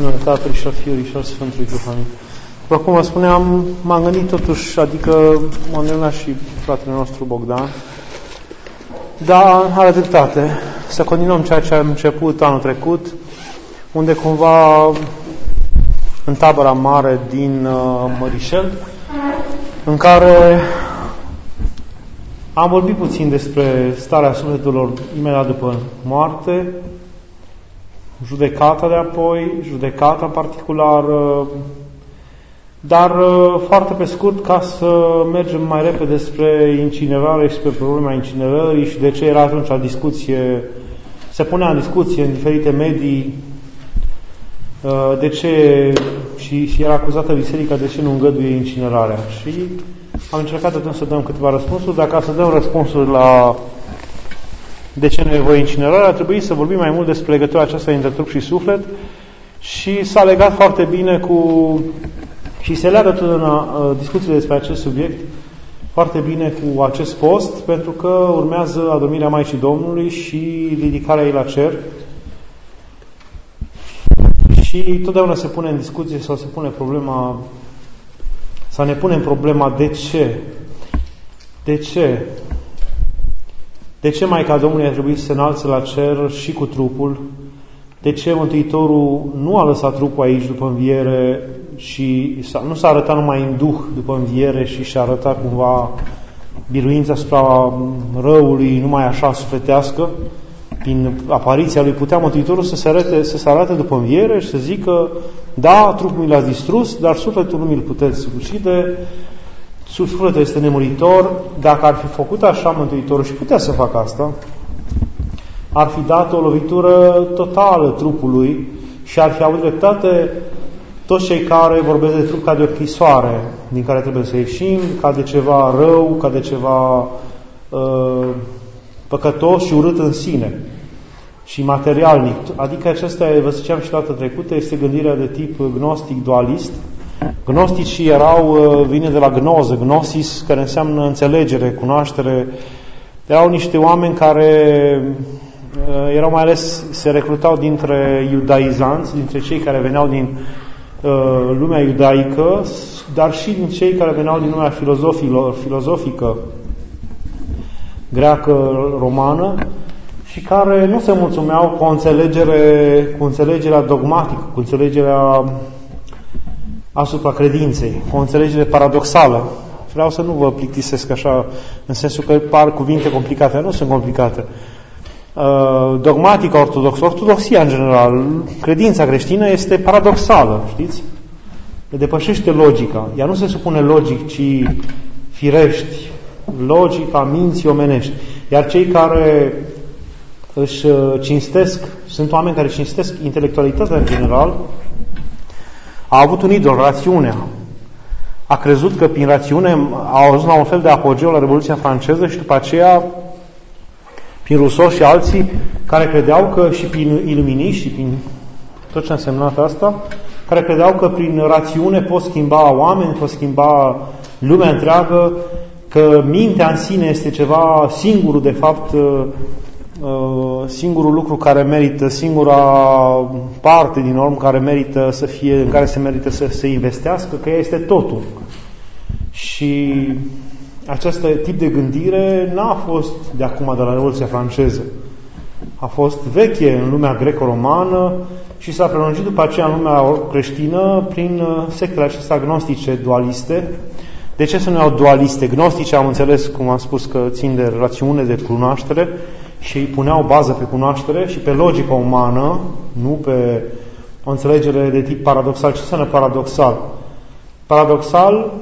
Nu, Tatălui și a Fiului și al Sfântului Duh. Amin. După cum vă spuneam, m-am gândit totuși, adică m-am întâlnit și fratele nostru Bogdan, dar are dreptate. Să continuăm ceea ce am început anul trecut, unde cumva în tabăra mare din uh, Mărișel, în care am vorbit puțin despre starea sufletelor imediat după moarte, judecata de apoi, judecata particulară, dar uh, foarte pe scurt, ca să mergem mai repede spre incinerare și spre problema incinerării și de ce era atunci la discuție, se punea în discuție în diferite medii uh, de ce și, și era acuzată biserica de ce nu îngăduie incinerarea. Și am încercat atunci să dăm câteva răspunsuri, dar ca să dăm răspunsuri la de ce nu e voie incinerarea, ar trebui să vorbim mai mult despre legătura aceasta între trup și suflet și s-a legat foarte bine cu și se leagă totdeauna uh, discuțiile despre acest subiect foarte bine cu acest post, pentru că urmează adormirea Maicii Domnului și ridicarea ei la cer. Și totdeauna se pune în discuție sau se pune problema, să ne punem problema de ce. De ce? De ce Maica Domnului a trebuit să se înalțe la cer și cu trupul? De ce Mântuitorul nu a lăsat trupul aici după înviere și nu s-a arătat numai în duh după înviere și și-a arătat cumva biruința asupra răului numai așa sufletească, prin apariția lui putea Mântuitorul să se, arate, să se arate după înviere și să zică da, trupul mi l-a distrus, dar sufletul nu mi-l puteți ucide, sufletul este nemuritor, dacă ar fi făcut așa Mântuitorul și putea să facă asta, ar fi dat o lovitură totală trupului și ar fi avut dreptate toți cei care vorbesc de trup ca de o chisoare din care trebuie să ieșim, ca de ceva rău, ca de ceva uh, păcătos și urât în sine și materialnic. Adică acesta, vă ziceam și data trecută, este gândirea de tip gnostic-dualist. Gnosticii erau, uh, vine de la gnoză, gnosis, care înseamnă înțelegere, cunoaștere. Erau niște oameni care uh, erau mai ales, se recrutau dintre iudaizanți, dintre cei care veneau din uh, lumea iudaică, dar și din cei care veneau din lumea filozofică greacă, romană, și care nu se mulțumeau cu o înțelegere, cu înțelegerea dogmatică, cu înțelegerea asupra credinței, cu o înțelegere paradoxală. Vreau să nu vă plictisesc așa, în sensul că par cuvinte complicate, nu sunt complicate. Uh, dogmatica ortodoxă, ortodoxia în general, credința creștină este paradoxală, știți? Le depășește logica. Ea nu se supune logic, ci firești, logica minții omenești. Iar cei care își uh, cinstesc, sunt oameni care cinstesc intelectualitatea în general, a avut un idol, rațiunea. A crezut că prin rațiune a ajuns la un fel de apogeu la Revoluția franceză și după aceea prin Rousseau și alții care credeau că și prin iluminiști și prin tot ce a însemnat asta, care credeau că prin rațiune pot schimba oameni, pot schimba lumea întreagă, că mintea în sine este ceva singurul, de fapt, uh, uh, singurul lucru care merită, singura parte din om care merită să fie, în care se merită să se investească, că ea este totul. Și acest tip de gândire n-a fost de acum, de la Revoluția franceză. A fost veche în lumea greco-romană și s-a prelungit după aceea în lumea creștină prin uh, sectele acestea agnostice dualiste, de ce să nu iau dualiste? Gnostice am înțeles, cum am spus, că țin de rațiune, de cunoaștere și îi puneau bază pe cunoaștere și pe logica umană, nu pe o înțelegere de tip paradoxal. Ce înseamnă paradoxal? Paradoxal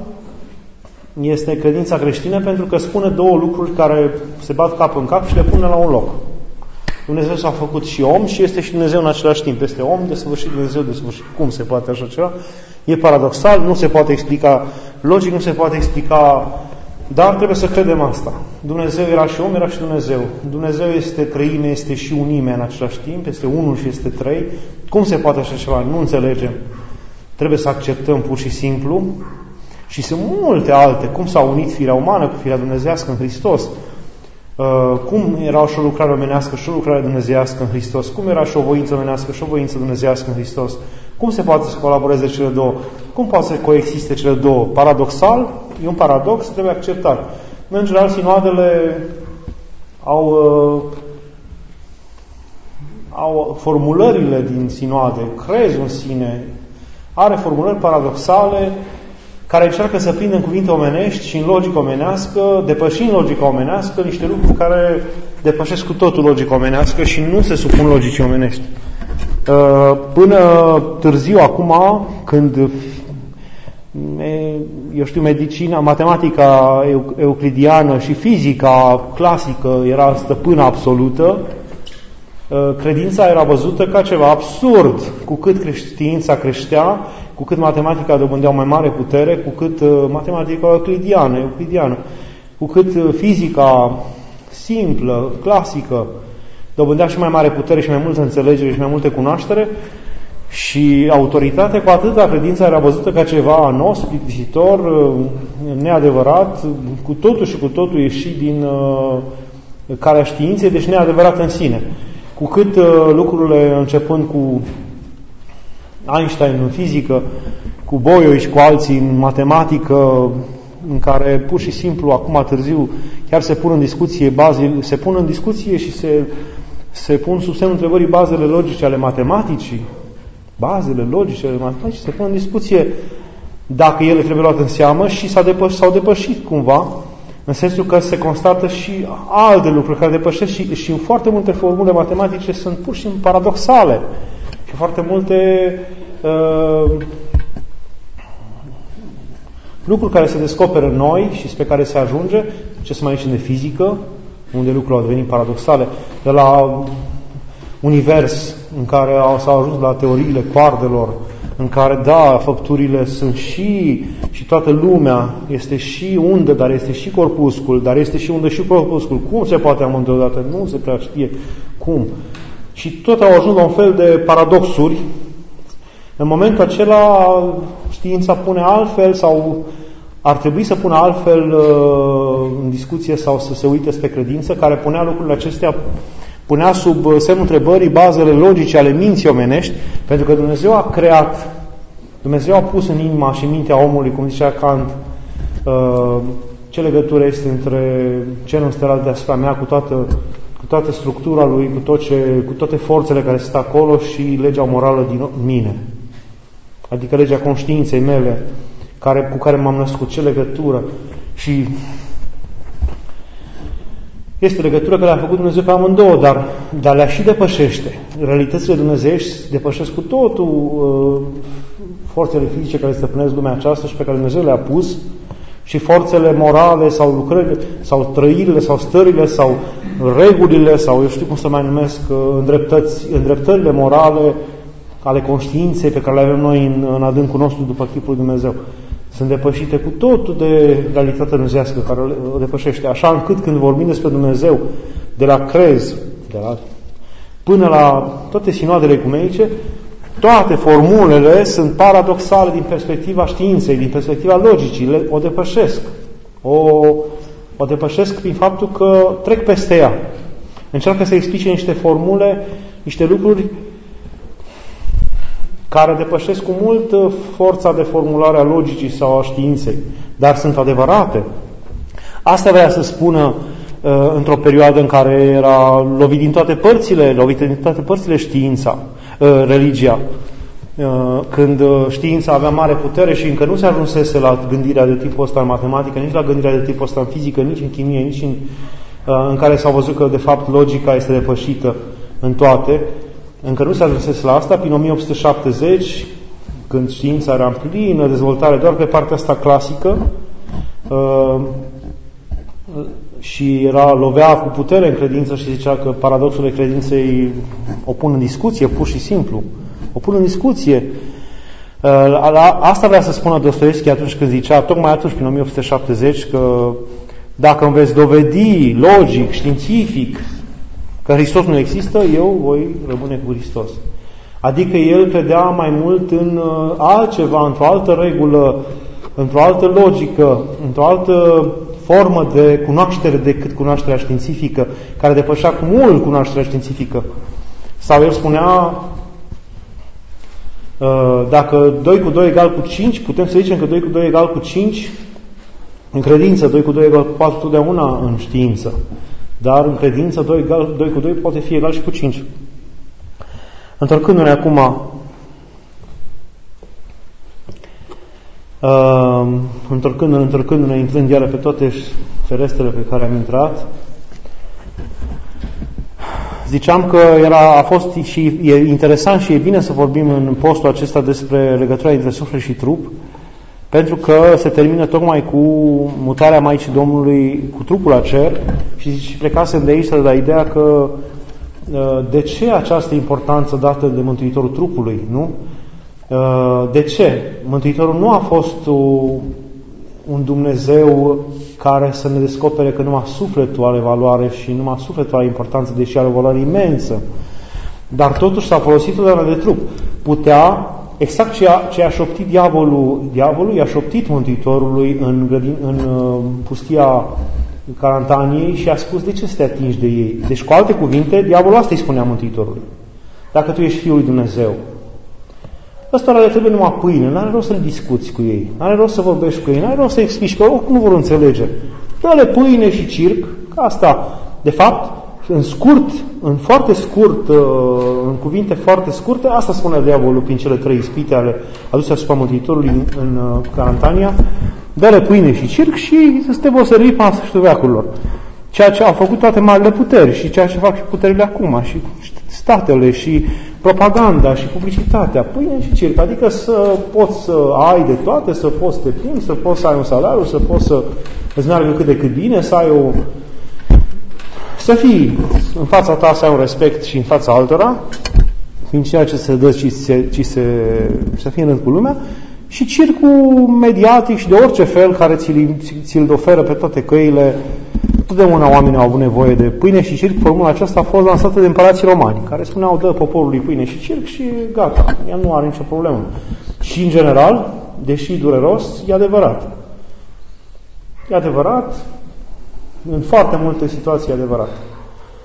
este credința creștină pentru că spune două lucruri care se bat cap în cap și le pune la un loc. Dumnezeu s-a făcut și om și este și Dumnezeu în același timp. Este om de sfârșit, Dumnezeu de sfârșit. Cum se poate așa ceva? E paradoxal, nu se poate explica logic, nu se poate explica, dar trebuie să credem asta. Dumnezeu era și om, era și Dumnezeu. Dumnezeu este trăime, este și unime în același timp, este unul și este trei. Cum se poate așa ceva? Nu înțelegem. Trebuie să acceptăm pur și simplu. Și sunt multe alte. Cum s-a unit firea umană cu firea dumnezească în Hristos. Uh, cum era și o lucrare omenească și o lucrare dumnezeiască în Hristos, cum era și o voință omenească și o voință dumnezeiască în Hristos, cum se poate să colaboreze cele două, cum poate să coexiste cele două. Paradoxal, e un paradox, trebuie acceptat. În general, sinoadele au, uh, au formulările din sinoade, crezul în sine, are formulări paradoxale, care încearcă să prindă în cuvinte omenești și în logică omenească, depășind logica omenească, niște lucruri care depășesc cu totul logica omenească și nu se supun logicii omenești. Uh, până târziu, acum, când eu știu, medicina, matematica euclidiană și fizica clasică era stăpână absolută, uh, credința era văzută ca ceva absurd. Cu cât știința creștea, cu cât matematica dobândea o mai mare putere, cu cât uh, matematica euclidiană, euclidiană, cu cât uh, fizica simplă, clasică, dobândea și mai mare putere și mai multă înțelegere și mai multe cunoaștere, și autoritatea, cu atâta credința era văzută ca ceva anos, plictisitor, uh, neadevărat, cu totul și cu totul ieșit din uh, calea științei, deci neadevărat în sine. Cu cât uh, lucrurile începând cu Einstein în fizică, cu Boio și cu alții în matematică, în care pur și simplu, acum târziu, chiar se pun în discuție baze, se pun în discuție și se, se pun sub semnul întrebării bazele logice ale matematicii, bazele logice ale matematicii, se pun în discuție dacă ele trebuie luate în seamă și s-au depășit, s-au depășit cumva, în sensul că se constată și alte lucruri care depășesc și, și în foarte multe formule matematice sunt pur și simplu paradoxale. Și foarte multe uh, lucruri care se descoperă noi și spre care se ajunge, ce se mai aici de fizică, unde lucrurile au devenit paradoxale, de la univers în care s-au ajuns la teoriile coardelor, în care, da, făpturile sunt și, și toată lumea este și undă, dar este și corpuscul, dar este și undă și corpuscul. Cum se poate amândoi odată? Nu se prea știe cum. Și tot au ajuns la un fel de paradoxuri. În momentul acela știința pune altfel sau ar trebui să pună altfel uh, în discuție sau să se uite spre credință, care punea lucrurile acestea punea sub uh, semnul întrebării bazele logice ale minții omenești, pentru că Dumnezeu a creat, Dumnezeu a pus în inima și mintea omului, cum zicea Kant, uh, ce legătură este între cerul stelar deasupra mea cu toată, cu toată structura lui, cu, tot ce, cu toate forțele care sunt acolo și legea morală din mine. Adică legea conștiinței mele, care, cu care m-am născut, ce legătură. Și este legătură că le-a făcut Dumnezeu pe amândouă, dar, dar le-a și depășește. Realitățile dumnezeiești depășesc cu totul uh, forțele fizice care stăpânesc lumea aceasta și pe care Dumnezeu le-a pus și forțele morale sau lucrările sau trăirile sau stările sau regulile sau eu știu cum să mai numesc uh, îndreptăți, îndreptările morale ale conștiinței pe care le avem noi în, în adâncul nostru după chipul Dumnezeu sunt depășite cu totul de realitatea dumnezească care o depășește. Așa încât când vorbim despre Dumnezeu, de la crez, de la, până la toate sinoadele ecumenice, toate formulele sunt paradoxale din perspectiva științei, din perspectiva logicii, le, o depășesc. O, o depășesc prin faptul că trec peste ea. Încearcă să explice niște formule, niște lucruri care depășesc cu mult uh, forța de formulare a logicii sau a științei, dar sunt adevărate. Asta vrea să spună uh, într-o perioadă în care era lovit din toate părțile, lovit din toate părțile știința, uh, religia, când știința avea mare putere și încă nu se ajunsese la gândirea de tipul ăsta în matematică, nici la gândirea de tipul ăsta în fizică, nici în chimie, nici în, în care s-au văzut că de fapt logica este depășită în toate, încă nu s-a ajuns la asta, prin 1870, când știința era în plină dezvoltare doar pe partea asta clasică uh, și era lovea cu putere în credință și zicea că paradoxul credinței o pun în discuție, pur și simplu. O pun în discuție. Uh, asta vrea să spună Dostoevski atunci când zicea, tocmai atunci, prin 1870, că dacă îmi veți dovedi logic, științific, că Hristos nu există, eu voi rămâne cu Hristos. Adică el credea mai mult în uh, altceva, într-o altă regulă, într-o altă logică, într-o altă formă de cunoaștere decât cunoașterea științifică, care depășea cu mult cunoașterea științifică. Sau el spunea, uh, dacă 2 cu 2 egal cu 5, putem să zicem că 2 cu 2 egal cu 5 în credință, 2 cu 2 egal cu 4 totdeauna în știință. Dar în credință 2, egal, 2 cu 2 poate fi egal și cu 5. Întorcându-ne acum uh, întorcându-ne, întorcându-ne, intrând iară pe toate ferestrele pe care am intrat, ziceam că era, a fost și e interesant și e bine să vorbim în postul acesta despre legătura între suflet și trup, pentru că se termină tocmai cu mutarea Maicii Domnului cu trupul la cer și, și plecasem de aici de la ideea că uh, de ce această importanță dată de Mântuitorul trupului, nu? Uh, de ce? Mântuitorul nu a fost un Dumnezeu care să ne descopere că numai sufletul are valoare și numai sufletul are importanță, deși are o valoare imensă. Dar totuși s-a folosit totdeauna de trup. Putea, exact ce a, ce a șoptit diavolul, diavolul i-a șoptit Mântuitorului în, grădin, în uh, pustia Carantaniei și a spus de ce să te atingi de ei. Deci, cu alte cuvinte, diavolul asta îi spunea Mântuitorului. Dacă tu ești Fiul lui Dumnezeu, Ăsta le trebuie numai pâine, n-are rost să discuți cu ei, n-are rost să vorbești cu ei, n-are rost să explici, că oricum nu vor înțelege. Dă-le pâine și circ, că asta, de fapt, în scurt, în foarte scurt, uh, în cuvinte foarte scurte, asta spune diavolul prin cele trei ispite ale aduse asupra Mântuitorului în, în uh, Carantania, dă-le pâine și circ și să te vor servi până la sfârșitul veacurilor. Ceea ce au făcut toate marile puteri și ceea ce fac și puterile acum și statele și propaganda și publicitatea, pâine și circ, adică să poți să ai de toate, să poți să te plimbi, să poți să ai un salariu, să poți să îți meargă cât de cât bine, să ai o... să fii în fața ta, să ai un respect și în fața altora, prin ceea ce se dă, ci se, ci se, să fie în rând cu lumea, și circul mediatic și de orice fel care ți-l, ți-l oferă pe toate căile Totdeauna oamenii au avut nevoie de pâine și circ. Formula aceasta a fost lansată de împărații romani, care spuneau, dă poporului pâine și circ și gata, ea nu are nicio problemă. Și în general, deși dureros, e adevărat. E adevărat, în foarte multe situații e adevărat.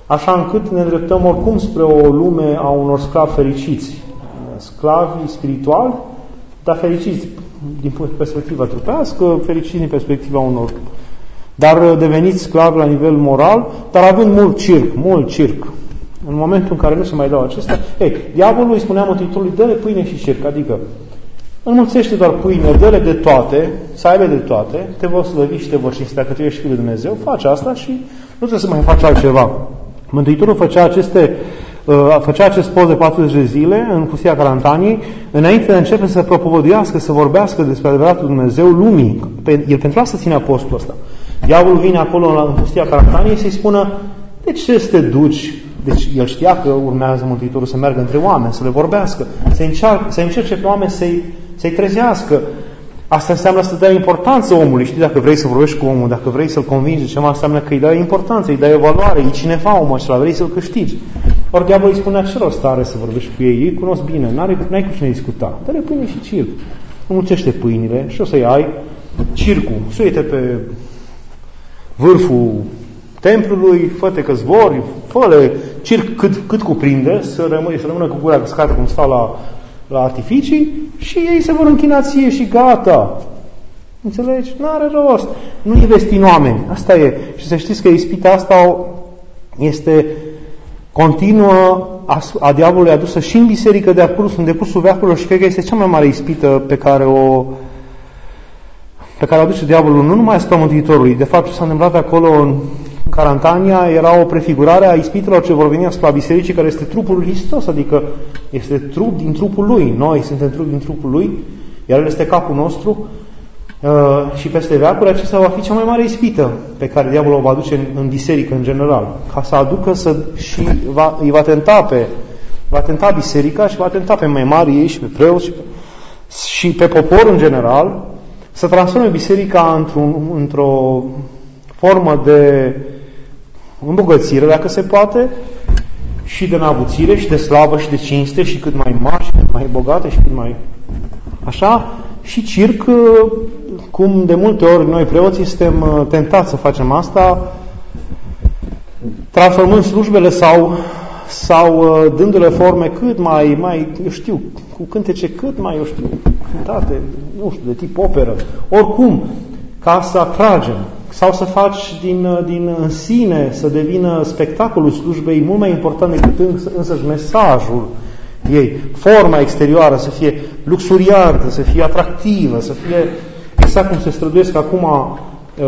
Așa încât ne îndreptăm oricum spre o lume a unor sclavi fericiți. Sclavi spirituali, dar fericiți din perspectiva trupească, fericiți din perspectiva unor dar uh, deveniți sclavi la nivel moral, dar având mult circ, mult circ. În momentul în care nu se mai dau acestea, ei, diavolul îi spunea Mântuitorului, dă-le pâine și circ, adică înmulțește doar pâine, dă-le de toate, să aibă de toate, te vor slăvi și te vor cinsti, dacă tu ești Fiul de Dumnezeu, faci asta și nu trebuie să mai faci altceva. Mântuitorul făcea aceste uh, făcea acest post de 40 de zile în pustia Carantaniei, înainte de a începe să propovăduiască, să vorbească despre adevăratul Dumnezeu lumii. El pentru asta ține postul ăsta. Diavolul vine acolo în pustia Caractaniei să-i spună de ce să te duci? Deci el știa că urmează Mântuitorul să meargă între oameni, să le vorbească, să, încearcă, să încerce pe oameni să-i, să-i trezească. Asta înseamnă să dai importanță omului. Știi, dacă vrei să vorbești cu omul, dacă vrei să-l convingi de ceva, înseamnă că îi dai importanță, îi dai o valoare, e cineva omul acela, vrei să-l câștigi. Ori diavolul îi spune ce rost are să vorbești cu ei, ei cunosc bine, n-ai cu cine discuta. Dă-le pâine și circ. Înmulțește pâinile și o să-i ai circul. Suite pe vârful templului, fă-te că zbori, fă circ cât, cât cuprinde, să, rămâne, să rămână cu gura scată cum stau la, la artificii și ei se vor închina ție și gata. Înțelegi? Nu are rost. Nu investi în oameni. Asta e. Și să știți că ispita asta este continuă a, a diavolului adusă și în biserică de acolo, în decursul veacurilor și cred că este cea mai mare ispită pe care o, pe care o aduce diavolul nu numai asupra Mântuitorului. De fapt, ce s-a întâmplat acolo în Carantania era o prefigurare a ispitelor ce vor veni asupra bisericii, care este trupul lui Hristos, adică este trup din trupul lui. Noi suntem trup din trupul lui, iar el este capul nostru uh, și peste veacuri acesta va fi cea mai mare ispită pe care diavolul o va aduce în, în biserică în general, ca să aducă să, și va, îi va tenta pe va tenta biserica și va tenta pe mai mari ei și pe preoți și pe, și pe popor în general să transforme biserica într-o într formă de îmbogățire, dacă se poate, și de nabuțire, și de slavă, și de cinste, și cât mai mari, și cât mai bogate, și cât mai așa, și circ, cum de multe ori noi preoții suntem tentați să facem asta, transformând slujbele sau, sau dându-le forme cât mai, mai, eu știu, cu cântece cât mai, eu știu, cântate, nu știu, de tip operă, oricum, ca să atragem sau să faci din, din în sine, să devină spectacolul slujbei mult mai important decât însăși mesajul ei. Forma exterioară să fie luxuriantă, să fie atractivă, să fie exact cum se străduiesc acum uh,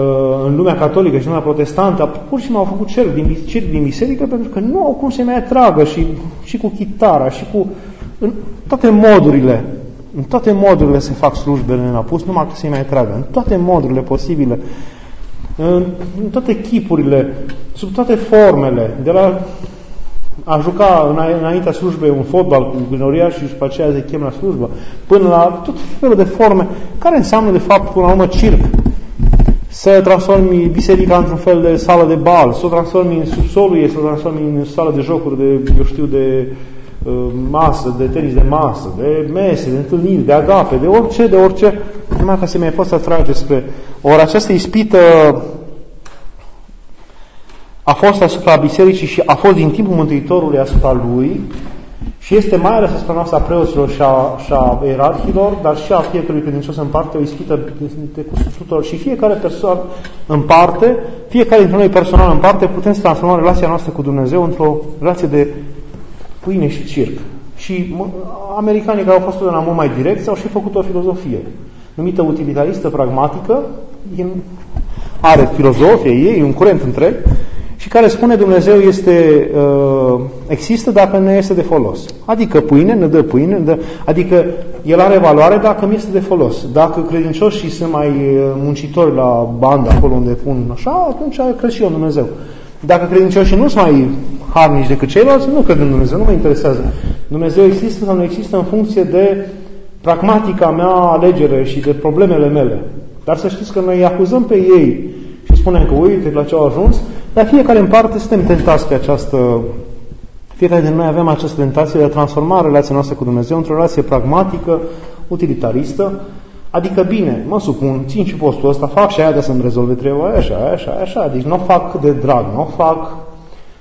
în lumea catolică și în lumea protestantă, pur și simplu au făcut cerc din, cerc din biserică pentru că nu au cum să mai atragă și, și cu chitara și cu în toate modurile în toate modurile se fac slujbele în apus, numai că se mai atragă. În toate modurile posibile în, în toate chipurile, sub toate formele, de la a juca înaintea slujbei un fotbal cu gnoriaș și după aceea se chem la slujbă, până la tot felul de forme, care înseamnă de fapt până la urmă circ. Să transformi biserica într-un fel de sală de bal, să o transformi în subsolul ei, să o transformi în sală de jocuri de, eu știu, de uh, masă, de tenis de masă, de mese, de întâlniri, de agape, de orice, de orice, numai ca să mai poți atrage spre... Ori această ispită a fost asupra bisericii și a fost din timpul Mântuitorului asupra lui și este mai ales asupra noastră a preoților și a, și a erarhilor, dar și a fiecărui credincios în parte o ispită de cu și fiecare persoană în parte, fiecare dintre noi personal în parte, putem să transformăm relația noastră cu Dumnezeu într-o relație de pâine și circ. Și americanii care au fost totdeauna mult mai direcți au și făcut o filozofie numită utilitaristă pragmatică, are filozofie ei, un curent întreg, și care spune Dumnezeu este, uh, există dacă ne este de folos. Adică pâine, ne dă pâine, ne dă, adică El are valoare dacă mi este de folos. Dacă credincioșii sunt mai uh, muncitori la bandă, acolo unde pun așa, atunci cred și eu în Dumnezeu. Dacă credincioșii nu sunt mai harnici decât ceilalți, nu cred în Dumnezeu, nu mă interesează. Dumnezeu există sau nu există în funcție de pragmatica mea alegere și de problemele mele. Dar să știți că noi îi acuzăm pe ei și spunem că uite la ce au ajuns, dar fiecare în parte suntem tentați pe această... Fiecare din noi avem această tentație de a transforma relația noastră cu Dumnezeu într-o relație pragmatică, utilitaristă, adică bine, mă supun, țin și postul ăsta, fac și aia de să-mi rezolve treaba așa, așa, așa, deci nu o fac de drag, nu o fac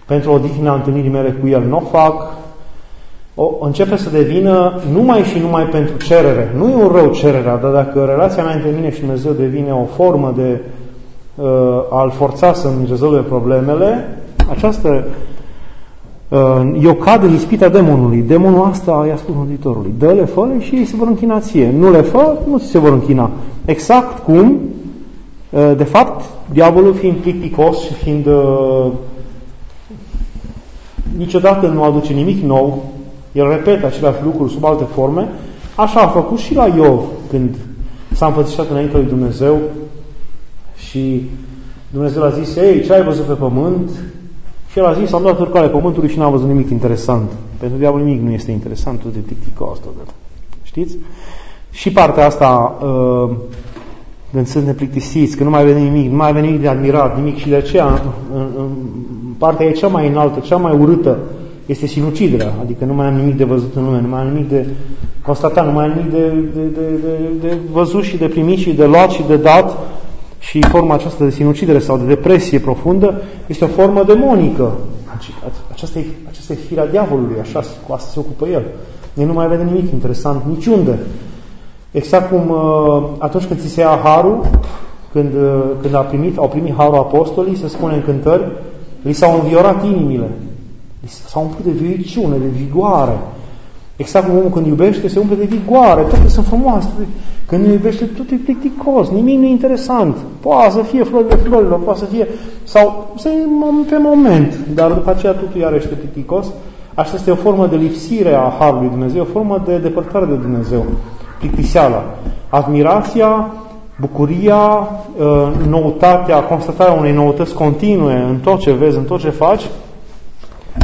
pentru odihnea întâlnirii mele cu El, nu o fac o, începe să devină numai și numai pentru cerere. Nu e un rău cererea, dar dacă relația mea între mine și Dumnezeu devine o formă de uh, a-L forța să-mi rezolve problemele, această uh, eu cad în ispita demonului. Demonul asta i-a spus Mântuitorului. Dă-le, fă și ei se vor închina ție. Nu le fă, nu ți se vor închina. Exact cum, uh, de fapt, diavolul fiind plicticos și fiind uh, niciodată nu aduce nimic nou, el repetă aceleași lucruri sub alte forme. Așa a făcut și la Iov când s-a înfățișat înainte lui Dumnezeu și Dumnezeu a zis, ei, ce ai văzut pe pământ? Și el a zis, am dat urcare pământului și n-am văzut nimic interesant. Pentru diavol nimic nu este interesant, tot de ticticos, tot de... Știți? Și partea asta, uh, când sunt neplictisiți, că nu mai vede nimic, nu mai vede nimic de admirat, nimic și de aceea, în, în partea e cea mai înaltă, cea mai urâtă, este sinuciderea, adică nu mai am nimic de văzut în lume, nu mai am nimic de constatat, nu mai am nimic de, de, de, de, de văzut și de primit și de luat și de dat și forma aceasta de sinucidere sau de depresie profundă este o formă demonică. Aceasta e, aceasta e firea diavolului, așa, cu asta se ocupă el. El nu mai vede nimic interesant niciunde. Exact cum uh, atunci când ți se ia harul, când, uh, când a primit, au primit harul apostolii, se spune în cântări, li s-au înviorat inimile. S-a umplut de vioiciune, de vigoare. Exact cum omul când iubește se umple de vigoare, toate sunt frumoase. Când nu iubește, tot e plicticos, nimic nu e interesant. Poate să fie florile florilor, poate să fie, sau să pe moment, dar după aceea totul iarăși este plicticos. Asta este o formă de lipsire a Harului Dumnezeu, o formă de depărtare de Dumnezeu, plictiseala. Admirația, bucuria, ă, noutatea, constatarea unei noutăți continue în tot ce vezi, în tot ce faci,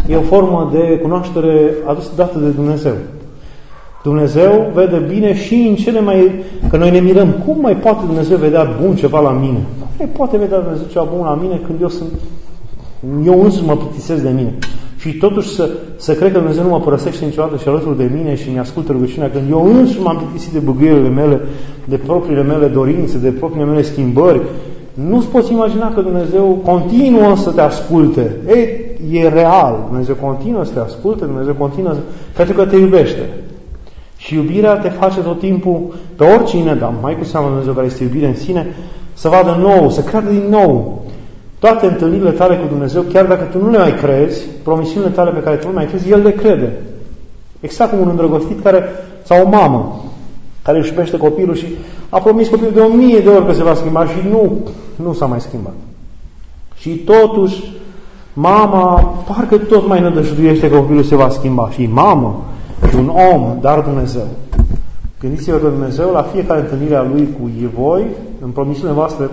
e o formă de cunoaștere adusă dată de Dumnezeu. Dumnezeu vede bine și în cele mai... Că noi ne mirăm, cum mai poate Dumnezeu vedea bun ceva la mine? Cum mai poate vedea Dumnezeu ceva bun la mine când eu sunt... Eu însuși mă plictisesc de mine. și totuși să, să cred că Dumnezeu nu mă părăsește niciodată și alături de mine și mi-ascultă rugăciunea când eu însuși m-am plictisit de băgăirile mele, de propriile mele dorințe, de propriile mele schimbări, nu-ți poți imagina că Dumnezeu continuă să te asculte. Ei, e real. Dumnezeu continuă să te asculte, Dumnezeu continuă să... pentru că te iubește. Și iubirea te face tot timpul pe oricine, dar mai cu seamă Dumnezeu care este iubire în sine, să vadă nou, să creadă din nou. Toate întâlnirile tale cu Dumnezeu, chiar dacă tu nu le mai crezi, promisiunile tale pe care tu nu mai crezi, El le crede. Exact cum un îndrăgostit care, sau o mamă, care își iubește copilul și a promis copilul de o mie de ori că se va schimba și nu, nu s-a mai schimbat. Și totuși, mama parcă tot mai nădăjduiește că copilul se va schimba. Și mamă, și un om, dar Dumnezeu. Gândiți-vă că Dumnezeu, la fiecare întâlnire a Lui cu voi, în promisiunile voastre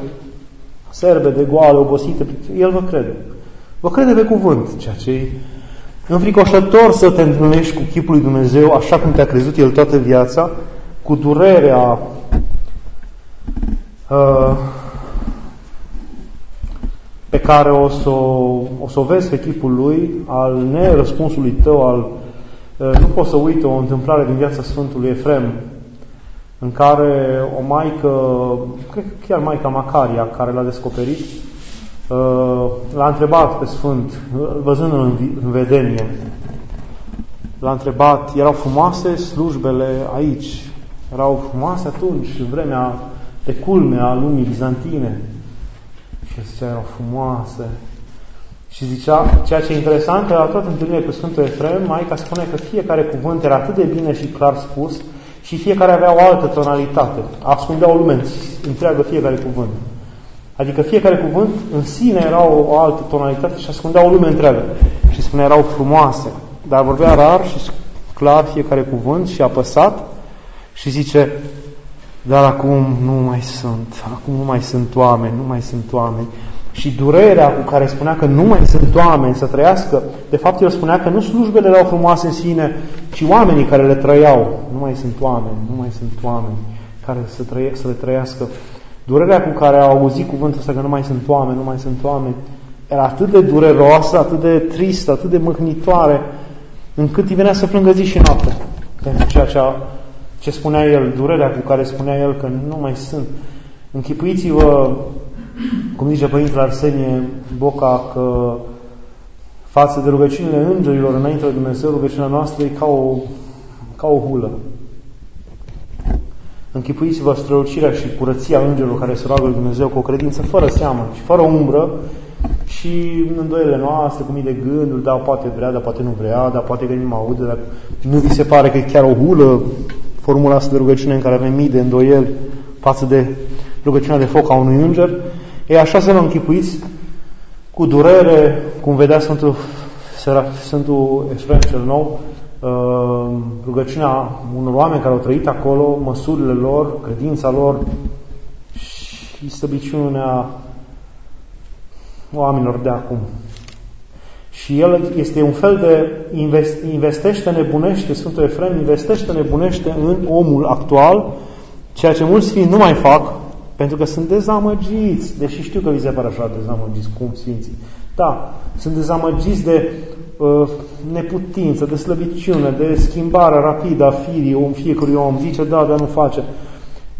serbe, de goale, obosite, El vă crede. Vă crede pe cuvânt, ceea ce e înfricoșător să te întâlnești cu chipul lui Dumnezeu așa cum te-a crezut El toată viața, cu durerea uh, pe care o să o, să o vezi pe chipul lui, al nerăspunsului tău, al, uh, nu poți să uite o întâmplare din viața Sfântului Efrem, în care o maică, cred că chiar maica Macaria, care l-a descoperit, uh, l-a întrebat pe Sfânt, văzându-l în vedenie, l-a întrebat, erau frumoase slujbele aici, erau frumoase atunci, în vremea de culme a lumii bizantine. Și zicea, erau frumoase. Și zicea, ceea ce e interesant, că la toate întâlnirile cu Sfântul Efrem, Maica spune că fiecare cuvânt era atât de bine și clar spus și fiecare avea o altă tonalitate. Ascundea o lume întreagă fiecare cuvânt. Adică fiecare cuvânt în sine era o, o altă tonalitate și ascundea o lume întreagă. Și spune erau frumoase, dar vorbea rar și clar fiecare cuvânt și apăsat și zice, dar acum nu mai sunt, acum nu mai sunt oameni, nu mai sunt oameni. Și durerea cu care spunea că nu mai sunt oameni să trăiască, de fapt el spunea că nu slujbele erau frumoase în sine, ci oamenii care le trăiau. Nu mai sunt oameni, nu mai sunt oameni care să, trăie, să le trăiască. Durerea cu care au auzit cuvântul ăsta că nu mai sunt oameni, nu mai sunt oameni, era atât de dureroasă, atât de tristă, atât de mâhnitoare, încât îi venea să plângă zi și noapte pentru ceea ce a ce spunea el, durerea cu care spunea el că nu mai sunt. Închipuiți-vă, cum zice Părintele Arsenie Boca, că față de rugăciunile îngerilor înainte de Dumnezeu, rugăciunea noastră e ca o, ca o hulă. Închipuiți-vă strălucirea și curăția îngerilor care se roagă lui Dumnezeu cu o credință fără seamă și fără umbră și îndoiele noastre, cu mii de gânduri, da, poate vrea, dar poate nu vrea, dar poate că nu mă aude, dar nu vi se pare că e chiar o hulă formula asta de rugăciune în care avem mii de îndoieli față de rugăciunea de foc a unui înger, e așa să vă închipuiți cu durere, cum vedea Sfântul, Sfântul Efrem cel Nou, uh, rugăciunea unor oameni care au trăit acolo, măsurile lor, credința lor și stăbiciunea oamenilor de acum. Și el este un fel de invest, investește, nebunește, Sfântul Efrem investește, nebunește în omul actual, ceea ce mulți sfinți nu mai fac, pentru că sunt dezamăgiți, deși știu că vi se pare așa dezamăgiți, cum sfinții. Da, sunt dezamăgiți de uh, neputință, de slăbiciune, de schimbare rapidă a firii om, fiecărui om. Zice, da, dar nu face.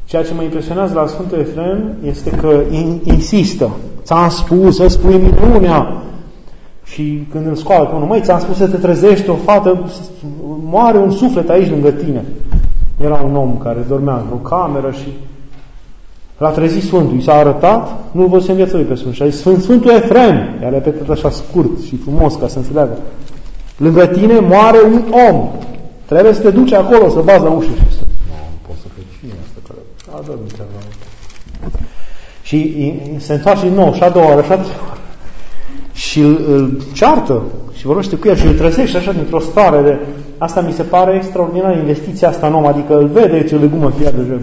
Ceea ce mă impresionează la Sfântul Efrem este că insistă. Ți-am spus să spui minunea, și când îl scoală pe unul, măi, ți-am spus să te trezești, o fată, moare un suflet aici lângă tine. Era un om care dormea într-o cameră și l-a trezit Sfântul, i s-a arătat, nu-l văzuse în viața lui pe Sfânt. Și a zis, Sfânt, Sfântul Efrem, i-a repetat așa scurt și frumos ca să înțeleagă. Lângă tine moare un om. Trebuie să te duci acolo, să bazi la ușă și să... Nu, nu pot să fie cine asta care... A, da, Și se întoarce din nou, și a doua oară, și a doua oară și îl, îl ceartă și vorbește cu el și îl trezește așa dintr-o stare de... Asta mi se pare extraordinară investiția asta nouă, adică îl vede ce legumă fie de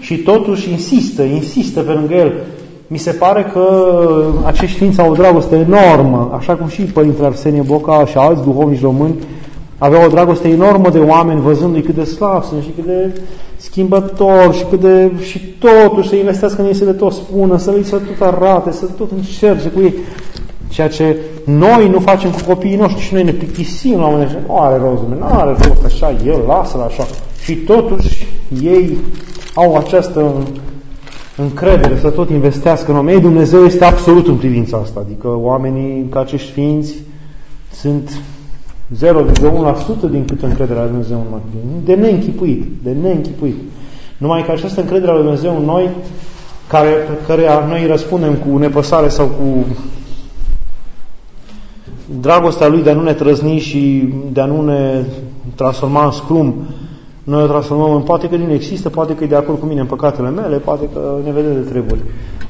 și totuși insistă, insistă pe lângă el. Mi se pare că acești ființi au o dragoste enormă, așa cum și Părintele Arsenie Boca și alți duhovnici români avea o dragoste enormă de oameni văzându-i cât de slab sunt și cât de schimbător și cât de... și totuși să investească în ei să le tot spună, să le să tot arate, să tot încerce cu ei. Ceea ce noi nu facem cu copiii noștri și noi ne plictisim la un moment nu are rost, nu are rost așa, el lasă-l așa. Și totuși ei au această încredere să tot investească în oameni. Dumnezeu este absolut în privința asta, adică oamenii ca acești ființi sunt 0,1% din cât încrederea lui Dumnezeu în noi. De neînchipuit, de neînchipuit. Numai că această încredere a lui Dumnezeu în noi, care, care noi răspundem cu nepăsare sau cu dragostea Lui de a nu ne trăzni și de a nu ne transforma în scrum, noi o transformăm în poate că nu există, poate că e de acord cu mine în păcatele mele, poate că ne vede de treburi.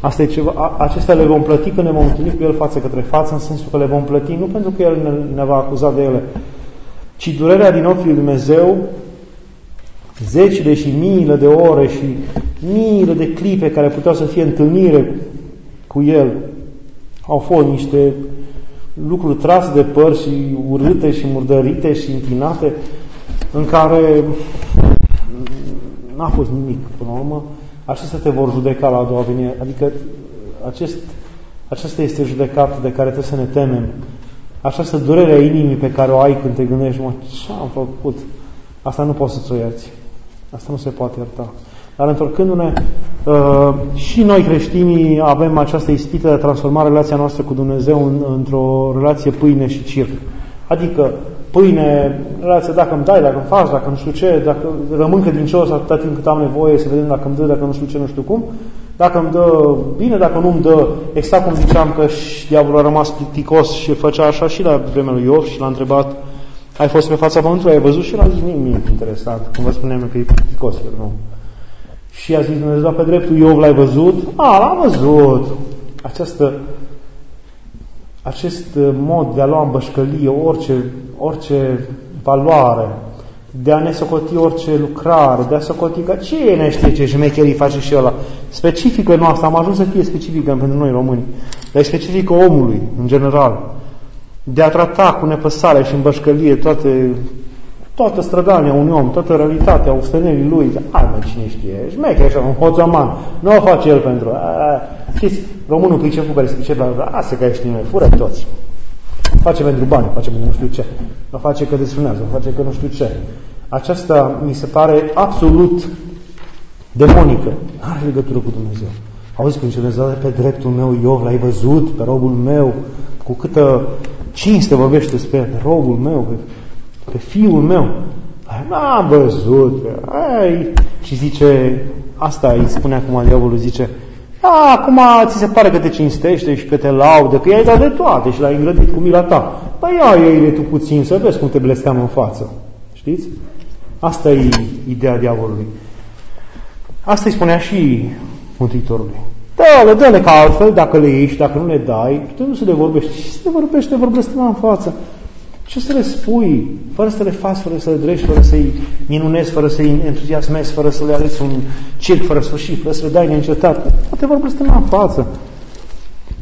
Asta e ceva, a, acestea le vom plăti când ne vom întâlni cu El față către față, în sensul că le vom plăti nu pentru că El ne, ne va acuza de ele, ci durerea din ochiul lui Dumnezeu, zecile și miile de ore și miile de clipe care puteau să fie întâlnire cu El, au fost niște lucruri trase de păr și urâte și murdărite și închinate, în care n-a fost nimic până la urmă, acestea te vor judeca la a doua venire. Adică acest, aceasta este judecată de care trebuie să ne temem. Această durere a inimii pe care o ai când te gândești, mă, ce am făcut? Asta nu poți să-ți o ierți. Asta nu se poate ierta. Dar întorcându-ne, uh, și noi creștinii avem această ispită de a transforma relația noastră cu Dumnezeu în, într-o relație pâine și circ. Adică pâine, relația dacă îmi dai, dacă îmi faci, dacă nu știu ce, dacă rămân credincios atâta timp cât am nevoie să vedem dacă îmi dă, dacă nu știu ce, nu știu cum, dacă îmi dă bine, dacă nu îmi dă, exact cum ziceam că și diavolul a rămas plicticos și făcea așa și la vremea lui Iov și l-a întrebat ai fost pe fața pământului, ai văzut și el a zis nimic interesant, cum vă spuneam că e plicticos, nu. Și a zis Dumnezeu, pe dreptul Iov l-ai văzut? A, l-am văzut. Această, acest mod de a lua în bășcălie orice, orice valoare, de a ne socoti orice lucrare, de a socoti că ce ne știe ce șmecherii face și ăla. Specifică noastră, am ajuns să fie specifică pentru noi români, dar e specifică omului, în general. De a trata cu nepăsare și în bășcălie toate toată strădania unui om, toată realitatea ostenerii lui, hai mă, cine știe, șmeche așa, un hoțoman, nu o face el pentru... A, știți, românul priceput care se pricepe la asta că ești noi, fură toți. Face pentru bani, face pentru nu știu ce. O face că desfrânează, o face că nu știu ce. Aceasta mi se pare absolut demonică. Are legătură cu Dumnezeu. Auzi când Dumnezeu pe dreptul meu, Iov, l-ai văzut pe robul meu, cu câtă cinste vorbește despre robul meu, pe pe fiul meu. N-am văzut. Ai. Și zice, asta îi spune acum diavolul, zice, a, acum ți se pare că te cinstește și că te laudă, că i-ai dat de toate și l-ai îngrădit cu mila ta. Păi ia ei tu puțin să vezi cum te blesteam în față. Știți? Asta e ideea diavolului. Asta îi spunea și Mântuitorului. Dă-le, dă-le ca altfel, dacă le iei și dacă nu le dai, tu nu se le vorbești. Și se le vorbește, vorbește în față. Ce să le spui, fără să le faci, fără să le drești, fără să-i minunezi, fără să-i entuziasmezi, fără să le aleți un circ fără sfârșit, fără să le dai neîncetat, te vor blestema în față.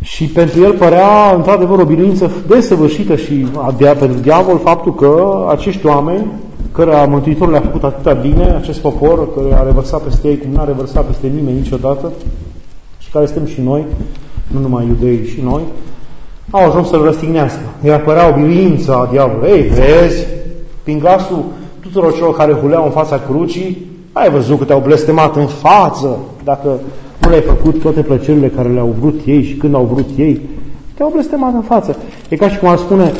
Și pentru el părea într-adevăr o biruință desăvârșită și abia pentru diavol faptul că acești oameni, care Mântuitorul le-a făcut atâta bine, acest popor care a revărsat peste ei cum n-a revărsat peste nimeni niciodată și care suntem și noi, nu numai iudei și noi, au ajuns să-l răstignească. Îi apărea o biruință a diavolului. Ei, vezi, prin glasul tuturor celor care huleau în fața crucii, ai văzut că te-au blestemat în față, dacă nu le-ai făcut toate plăcerile care le-au vrut ei și când au vrut ei, te-au blestemat în față. E ca și cum ar spune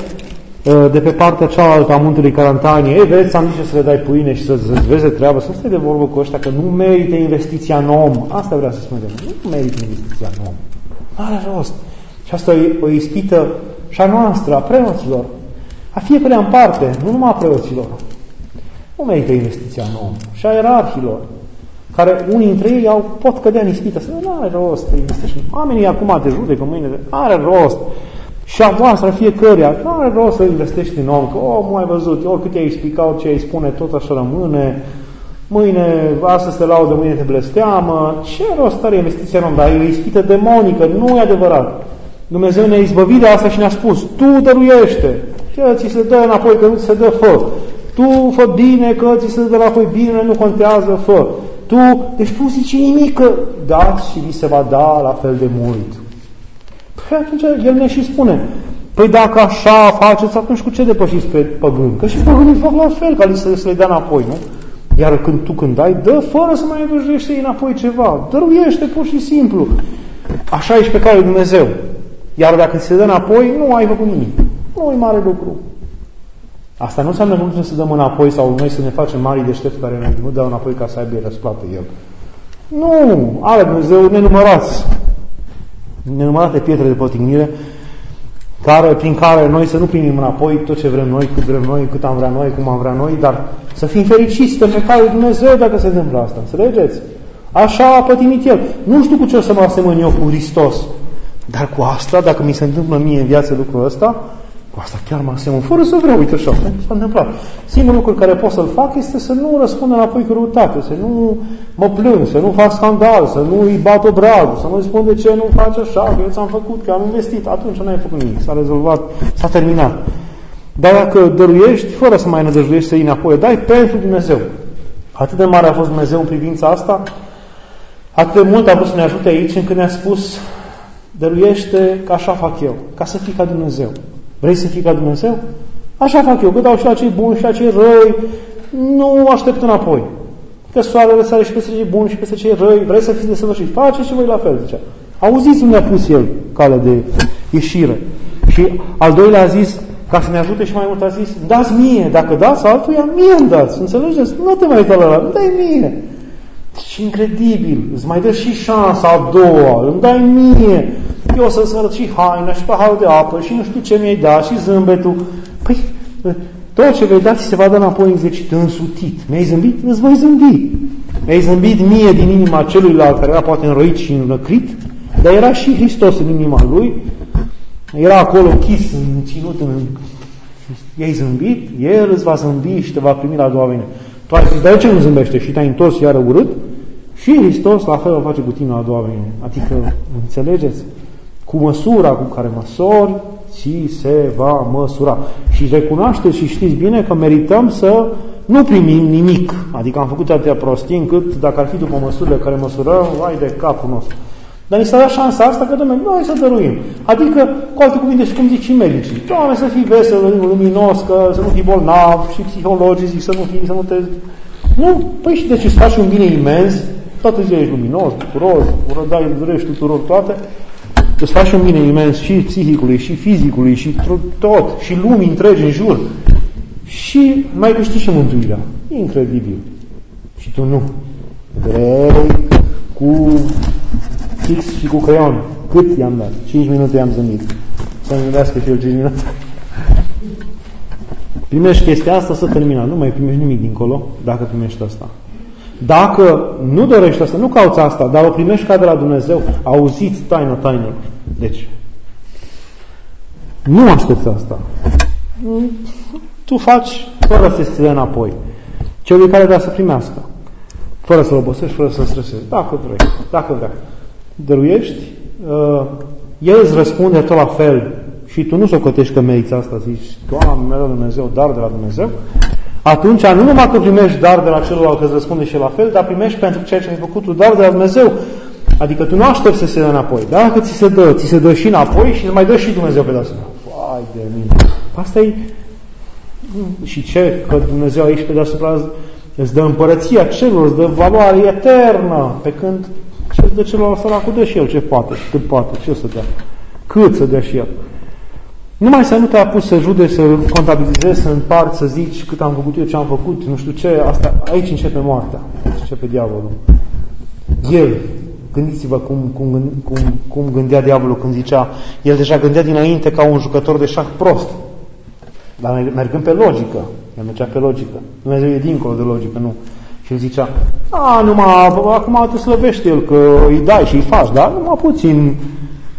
ă, de pe partea cealaltă a muntelui Carantanie, ei, vezi, am zis să le dai pâine și să-ți vezi de treabă, să stai de vorbă cu ăștia, că nu merită investiția în om. Asta vrea să spune de Nu merită investiția în om. Are rost. Și asta e o ispită și a noastră, a preoților, a fiecare în parte, nu numai a preoților. Nu merită investiția în om. Și a ierarhilor, care unii dintre ei au, pot cădea în ispită, să nu are rost să investești. Oamenii acum te judecă mâine, are rost. Și a voastră fiecăruia, nu are rost să investești în om, că omul ai văzut, oricât ai explica, orice ai spune, tot așa rămâne, mâine astăzi te laudă, mâine te blesteamă, ce rost are investiția în om? Dar e o ispită demonică, nu e adevărat. Dumnezeu ne-a izbăvit de asta și ne-a spus, tu dăruiește, că ți se dă înapoi, că nu ți se dă, fă. Tu fă bine, că ți se dă înapoi bine, nu contează, fă. Tu, deci nu zice nimic, că dați și vi se va da la fel de mult. Păi atunci el ne și spune, păi dacă așa faceți, atunci cu ce depășiți pe păgâni? Că și păgânii fac la fel, ca să, să le dea înapoi, nu? Iar când tu când dai, dă fără să mai dăruiește înapoi ceva. Dăruiește pur și simplu. Așa ești pe care lui Dumnezeu. Iar dacă ți se dă înapoi, nu ai făcut nimic. Nu e mare lucru. Asta nu înseamnă că nu trebuie să dăm înapoi sau noi să ne facem mari deștepți care nu dau înapoi ca să aibă răsplată El. Nu! Are Dumnezeu nenumărați. Nenumărate pietre de potignire care, prin care noi să nu primim înapoi tot ce vrem noi, cât vrem noi, cât am vrea noi, cum am vrea noi, dar să fim fericiți pe care Dumnezeu dacă se întâmplă asta. Înțelegeți? Așa a pătimit El. Nu știu cu ce o să mă asemăn eu cu Hristos, dar cu asta, dacă mi se întâmplă mie în viață lucrul ăsta, cu asta chiar mă asemăn, fără să vreau, uite așa, s-a întâmplat. Singurul lucru care pot să-l fac este să nu răspund înapoi cu răutate, să nu mă plâng, să nu fac scandal, să nu îi bat obradul, să nu spun de ce nu faci așa, că eu ți-am făcut, că am investit. Atunci nu ai făcut nimic, s-a rezolvat, s-a terminat. Dar dacă dăruiești, fără să mai nădăjduiești să iei înapoi, dai pentru Dumnezeu. Atât de mare a fost Dumnezeu în privința asta, atât de mult a vrut să ne ajute aici încât ne-a spus dăruiește că așa fac eu, ca să fii ca Dumnezeu. Vrei să fii ca Dumnezeu? Așa fac eu, că dau și la cei buni și la cei răi, nu aștept înapoi. Că soarele sare și peste cei buni și peste cei răi, vrei să fii desăvârșit, face și voi la fel, zicea. Auziți unde a pus el cale de ieșire. Și al doilea a zis, ca să ne ajute și mai mult a zis, dați mie, dacă dați altuia, mie îmi dați. Înțelegeți? Nu te mai uita la ăla, dai mie. Și incredibil, îți mai dă și șansa a doua, îmi dai mie. Eu o să-ți arăt și haina și paharul de apă și nu știu ce mi-ai dat și zâmbetul. Păi, tot ce vei da ți se va da înapoi exercită, însutit. Mi-ai zâmbit? Îți voi zâmbi. Mi-ai zâmbit mie din inima celuilalt care era poate înroit și înrăcrit, dar era și Hristos în inima lui. Era acolo chis, ținut în... I-ai zâmbit, El îți va zâmbi și te va primi la a doua venire. Tu ai zis, dar ce nu zâmbește? Și te-ai întors iară urât? Și Hristos la fel o face cu tine la a doua venire. Adică, înțelegeți? Cu măsura cu care măsori, ți se va măsura. Și recunoașteți și știți bine că merităm să nu primim nimic. Adică am făcut atâtea prostii încât dacă ar fi după măsurile care măsurăm, vai de capul nostru. Dar ni s-a dat șansa asta că, domnule, noi să dăruim. Adică, cu alte cuvinte, și cum zic și medicii, Doamne, să fii vesel, luminos, că să nu fii bolnav, și psihologii zic să nu fii, să nu te... Nu, păi și de ce să faci un bine imens, toată ziua ești luminos, bucuros, rădai, durești tuturor toate, îți faci un bine imens și psihicului, și fizicului, și tot, și lumii întregi în jur. Și mai câștigi și mântuirea. Incredibil. Și tu nu. Vrei cu fix și cu creion. Cât i-am dat? 5 minute i-am zâmbit. Să-mi gândească și el 5 minute. Primești chestia asta, să termină. Nu mai primești nimic dincolo dacă primești asta. Dacă nu dorești asta, nu cauți asta, dar o primești ca de la Dumnezeu, auziți taină taină. Deci, nu aștepți asta. Tu faci fără să se înapoi. Celui care vrea să primească. Fără să-l obosești, fără să-l stresezi. Dacă vrei, dacă vrea. Dăruiești, uh, el îți răspunde tot la fel și tu nu socotești că meriți asta, zici, Doamne, mi-a dat Dumnezeu, dar de la Dumnezeu, atunci nu numai că primești dar de la celălalt că îți răspunde și la fel, dar primești pentru ceea ce ai făcut tu dar de la Dumnezeu. Adică tu nu aștepți să se dă înapoi. Dacă ți se dă, ți se dă și înapoi și îți mai dă și Dumnezeu pe deasupra. Vai de mine. Asta e... Și ce? Că Dumnezeu aici pe deasupra îți dă împărăția celor, îți dă valoare eternă. Pe când ce îți dă celălalt săracul, dă și el ce poate și cât poate. Ce să dea? Cât să dea și el? Numai să nu te apuci să jude, să contabilizezi, să împarți, să zici cât am făcut eu, ce am făcut, nu știu ce, asta, aici începe moartea, aici începe diavolul. El, gândiți-vă cum, cum, cum, cum gândea diavolul când zicea, el deja gândea dinainte ca un jucător de șah prost, dar mergând pe logică, el mergea pe logică, Dumnezeu e dincolo de logică, nu. Și el zicea, a, numai, acum te slăvește el că îi dai și îi faci, dar numai puțin,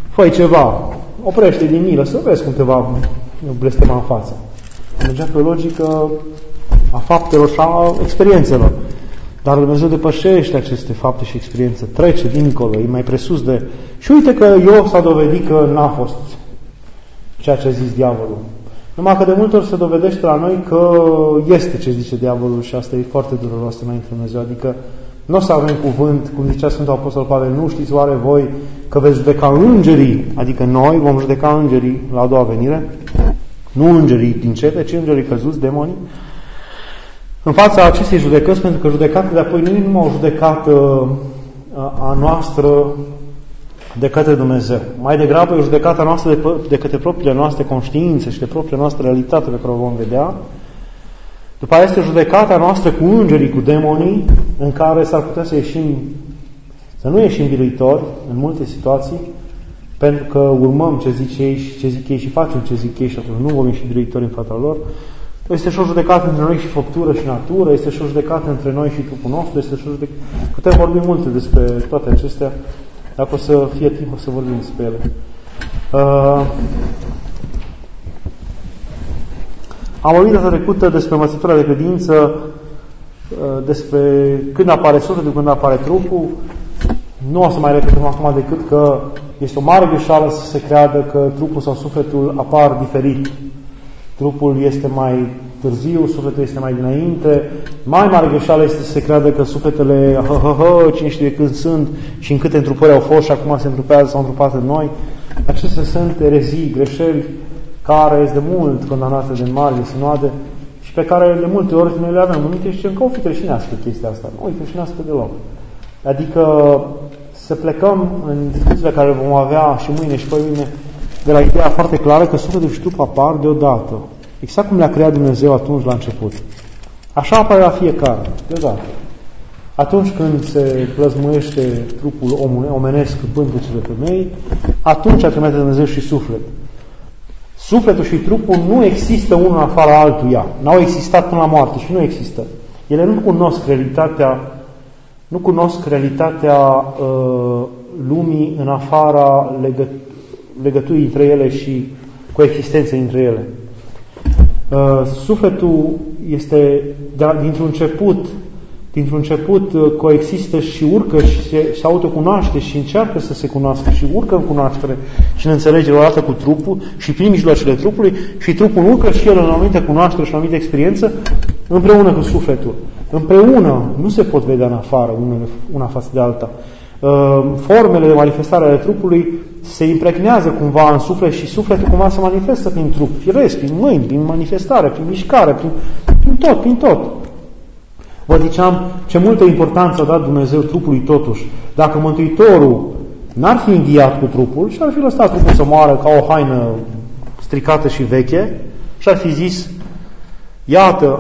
fă ceva, oprește din milă să vezi cum te va blestema în față. Mergea pe logică a faptelor și a experiențelor. Dar Dumnezeu depășește aceste fapte și experiențe, trece dincolo, e mai presus de... Și uite că Iov s-a dovedit că n-a fost ceea ce a zis diavolul. Numai că de multe ori se dovedește la noi că este ce zice diavolul și asta e foarte dureros înainte Dumnezeu. Adică Nu o să avem cuvânt, cum zicea Sfântul Apostol Pavel, nu știți oare voi că veți judeca îngerii, adică noi vom judeca îngerii la a doua venire, nu îngerii din cete, ci îngerii căzuți, demonii, în fața acestei judecăți, pentru că judecată de apoi nu e numai o judecată a noastră de către Dumnezeu. Mai degrabă e o judecată noastră de, de către propriile noastre conștiințe și de propria noastră realitate pe care o vom vedea. După aceea este judecata noastră cu îngerii, cu demonii, în care s-ar putea să ieșim, să nu ieșim biruitori în multe situații, pentru că urmăm ce zic ei și ce zic ei și facem ce zic ei și atunci nu vom ieși biruitori în fața lor. Este și o judecată între noi și făptură și natură, este și o judecată între noi și trupul nostru, este și o judecată... Putem vorbi multe despre toate acestea, dacă o să fie timp, o să vorbim despre ele. Uh, am vorbit data trecută despre măsătura de credință, uh, despre când apare sufletul, când apare trupul. Nu o să mai repetăm acum decât că este o mare greșeală să se creadă că trupul sau sufletul apar diferit. Trupul este mai târziu, sufletul este mai dinainte. Mai mare greșeală este să se creadă că sufletele, hă, hă, hă, cine știe de când sunt și în câte întrupări au fost și acum se întrupează sau întrupat în noi. Acestea sunt erezii, greșeli care este de mult condamnate de mari de sinoade și pe care de multe ori noi le avem. Unii zicem că o fi creștinească chestia asta. Nu e creștinească deloc. Adică să plecăm în discuțiile care vom avea și mâine și pe mâine de la ideea foarte clară că sufletul și trupul apar deodată. Exact cum le-a creat Dumnezeu atunci la început. Așa apare la fiecare, deodată. Atunci când se plăzmuiește trupul omenesc pântucile femei, atunci a creat Dumnezeu și suflet. Sufletul și trupul nu există unul în afara altuia. N-au existat până la moarte și nu există. Ele nu cunosc realitatea, nu cunosc realitatea uh, lumii în afara legă, legăturii între ele și coexistenței între ele. Uh, sufletul este dintr-un început dintr-un început uh, coexistă și urcă și se, se autocunoaște și încearcă să se cunoască și urcă în cunoaștere și în înțelegere odată cu trupul și prin mijloacele trupului și trupul urcă și el în anumită cunoaștere și în anumită experiență împreună cu sufletul. Împreună nu se pot vedea în afară unele, una față de alta. Uh, formele de manifestare ale trupului se impregnează cumva în suflet și sufletul cumva se manifestă prin trup, firesc, prin mâini, prin manifestare, prin mișcare, prin, prin tot, prin tot. Vă ziceam ce multă importanță a dat Dumnezeu trupului totuși. Dacă Mântuitorul n-ar fi înviat cu trupul și ar fi lăsat trupul să moară ca o haină stricată și veche și ar fi zis, iată,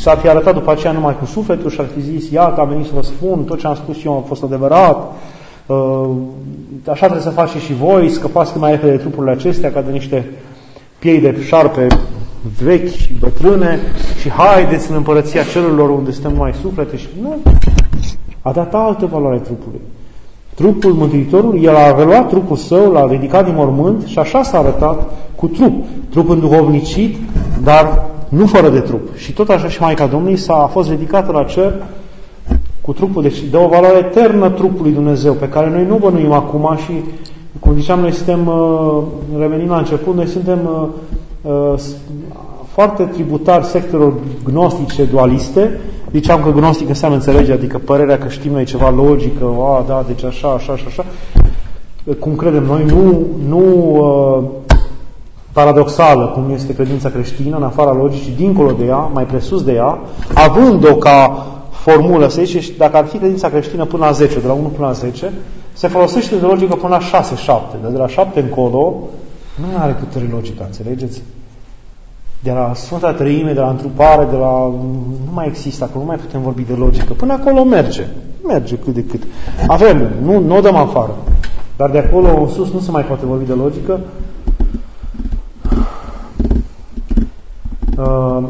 s-ar fi arătat după aceea numai cu sufletul și ar fi zis, iată, am venit să vă spun, tot ce am spus eu a fost adevărat, uh, așa trebuie să faceți și voi, scăpați cât mai repede de trupurile acestea ca de niște piei de șarpe vechi și bătrâne și haideți în împărăția celurilor unde stăm mai suflete și nu. A dat altă valoare trupului. Trupul Mântuitorului, el a reluat trupul său, l-a ridicat din mormânt și așa s-a arătat cu trup. Trup înduhovnicit, dar nu fără de trup. Și tot așa și Maica Domnului s-a a fost ridicată la cer cu trupul, deci dă o valoare eternă trupului Dumnezeu, pe care noi nu bănuim acum și, cum ziceam, noi suntem, uh, revenind la început, noi suntem uh, Uh, foarte tributari sectelor gnostice dualiste. Ziceam că gnostic înseamnă înțelege, adică părerea că știm noi ceva logică, a, da, deci așa, așa și așa. Cum credem noi, nu, nu uh, paradoxală, cum este credința creștină, în afara logicii, dincolo de ea, mai presus de ea, având-o ca formulă, să zice, dacă ar fi credința creștină până la 10, de la 1 până la 10, se folosește de logică până la 6-7, dar de la 7 încolo nu are putere logică, înțelegeți? De la Sfânta Trăime, de la întrupare, de la... Nu mai există acolo, nu mai putem vorbi de logică. Până acolo merge. Merge cât de cât. Avem, nu, nu o dăm afară. Dar de acolo în sus nu se mai poate vorbi de logică. Uh,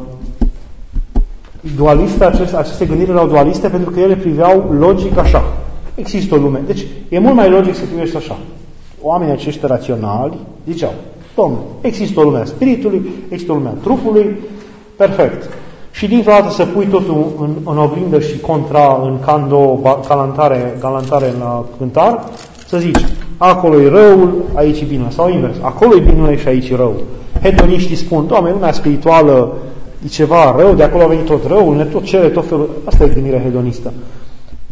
dualiste, aceste, aceste gândiri erau dualiste pentru că ele priveau logic așa. Există o lume. Deci e mult mai logic să privești așa oamenii aceștia raționali ziceau, domnule, există o lume a spiritului, există o lume a trupului, perfect. Și dintr-o dată să pui totul în, în oglindă și contra în cando, galantare, galantare la cântar, să zici, acolo e răul, aici e bine, sau invers, acolo e bine și aici e rău. Hedoniștii spun, doamne, lumea spirituală e ceva rău, de acolo a venit tot răul, ne tot cere tot felul, asta e gândirea hedonistă.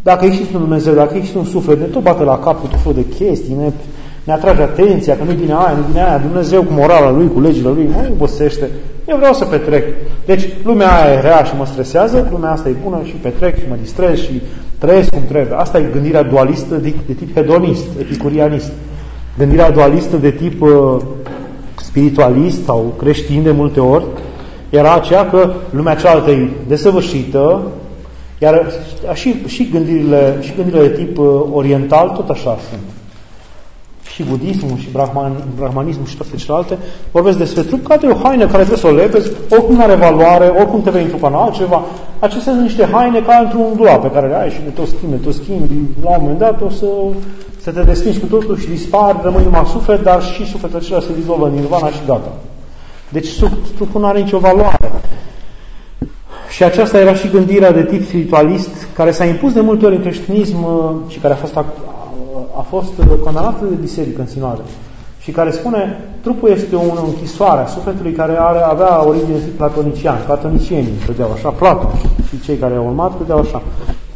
Dacă există un Dumnezeu, dacă există un suflet, ne tot bate la cap cu tot felul de chestii, ne, ne atrage atenția că nu bine aia, nu bine aia, Dumnezeu cu morala lui, cu legile lui, nu obosește. Eu vreau să petrec. Deci lumea aia e rea și mă stresează, lumea asta e bună și petrec și mă distrez și trăiesc cum trebuie. Asta e gândirea dualistă de, de tip hedonist, epicurianist. Gândirea dualistă de tip uh, spiritualist sau creștin de multe ori era aceea că lumea cealaltă e desăvârșită, iar și, și, gândirile, și gândirile de tip uh, oriental tot așa sunt. Și budismul, și brahman, brahmanismul și toate celelalte vorbesc despre trup ca de o haină care trebuie să o lepezi, oricum nu are valoare, oricum te vei întrupa în altceva. Acestea sunt niște haine ca într-un dulap pe care le ai și de tot schimbi, de tot schimbi, la un moment dat o să, să te desfingi cu totul și dispar, rămâi numai suflet, dar și sufletul acela se dizolvă în nirvana și gata. Deci trupul nu are nicio valoare. Și aceasta era și gândirea de tip spiritualist, care s-a impus de multe ori în creștinism uh, și care a fost, a, a fost condamnată de biserică în sinoare. Și care spune, trupul este o închisoare a sufletului care are, avea origine platonician. Platonicienii credeau așa, Platon și cei care au urmat credeau așa,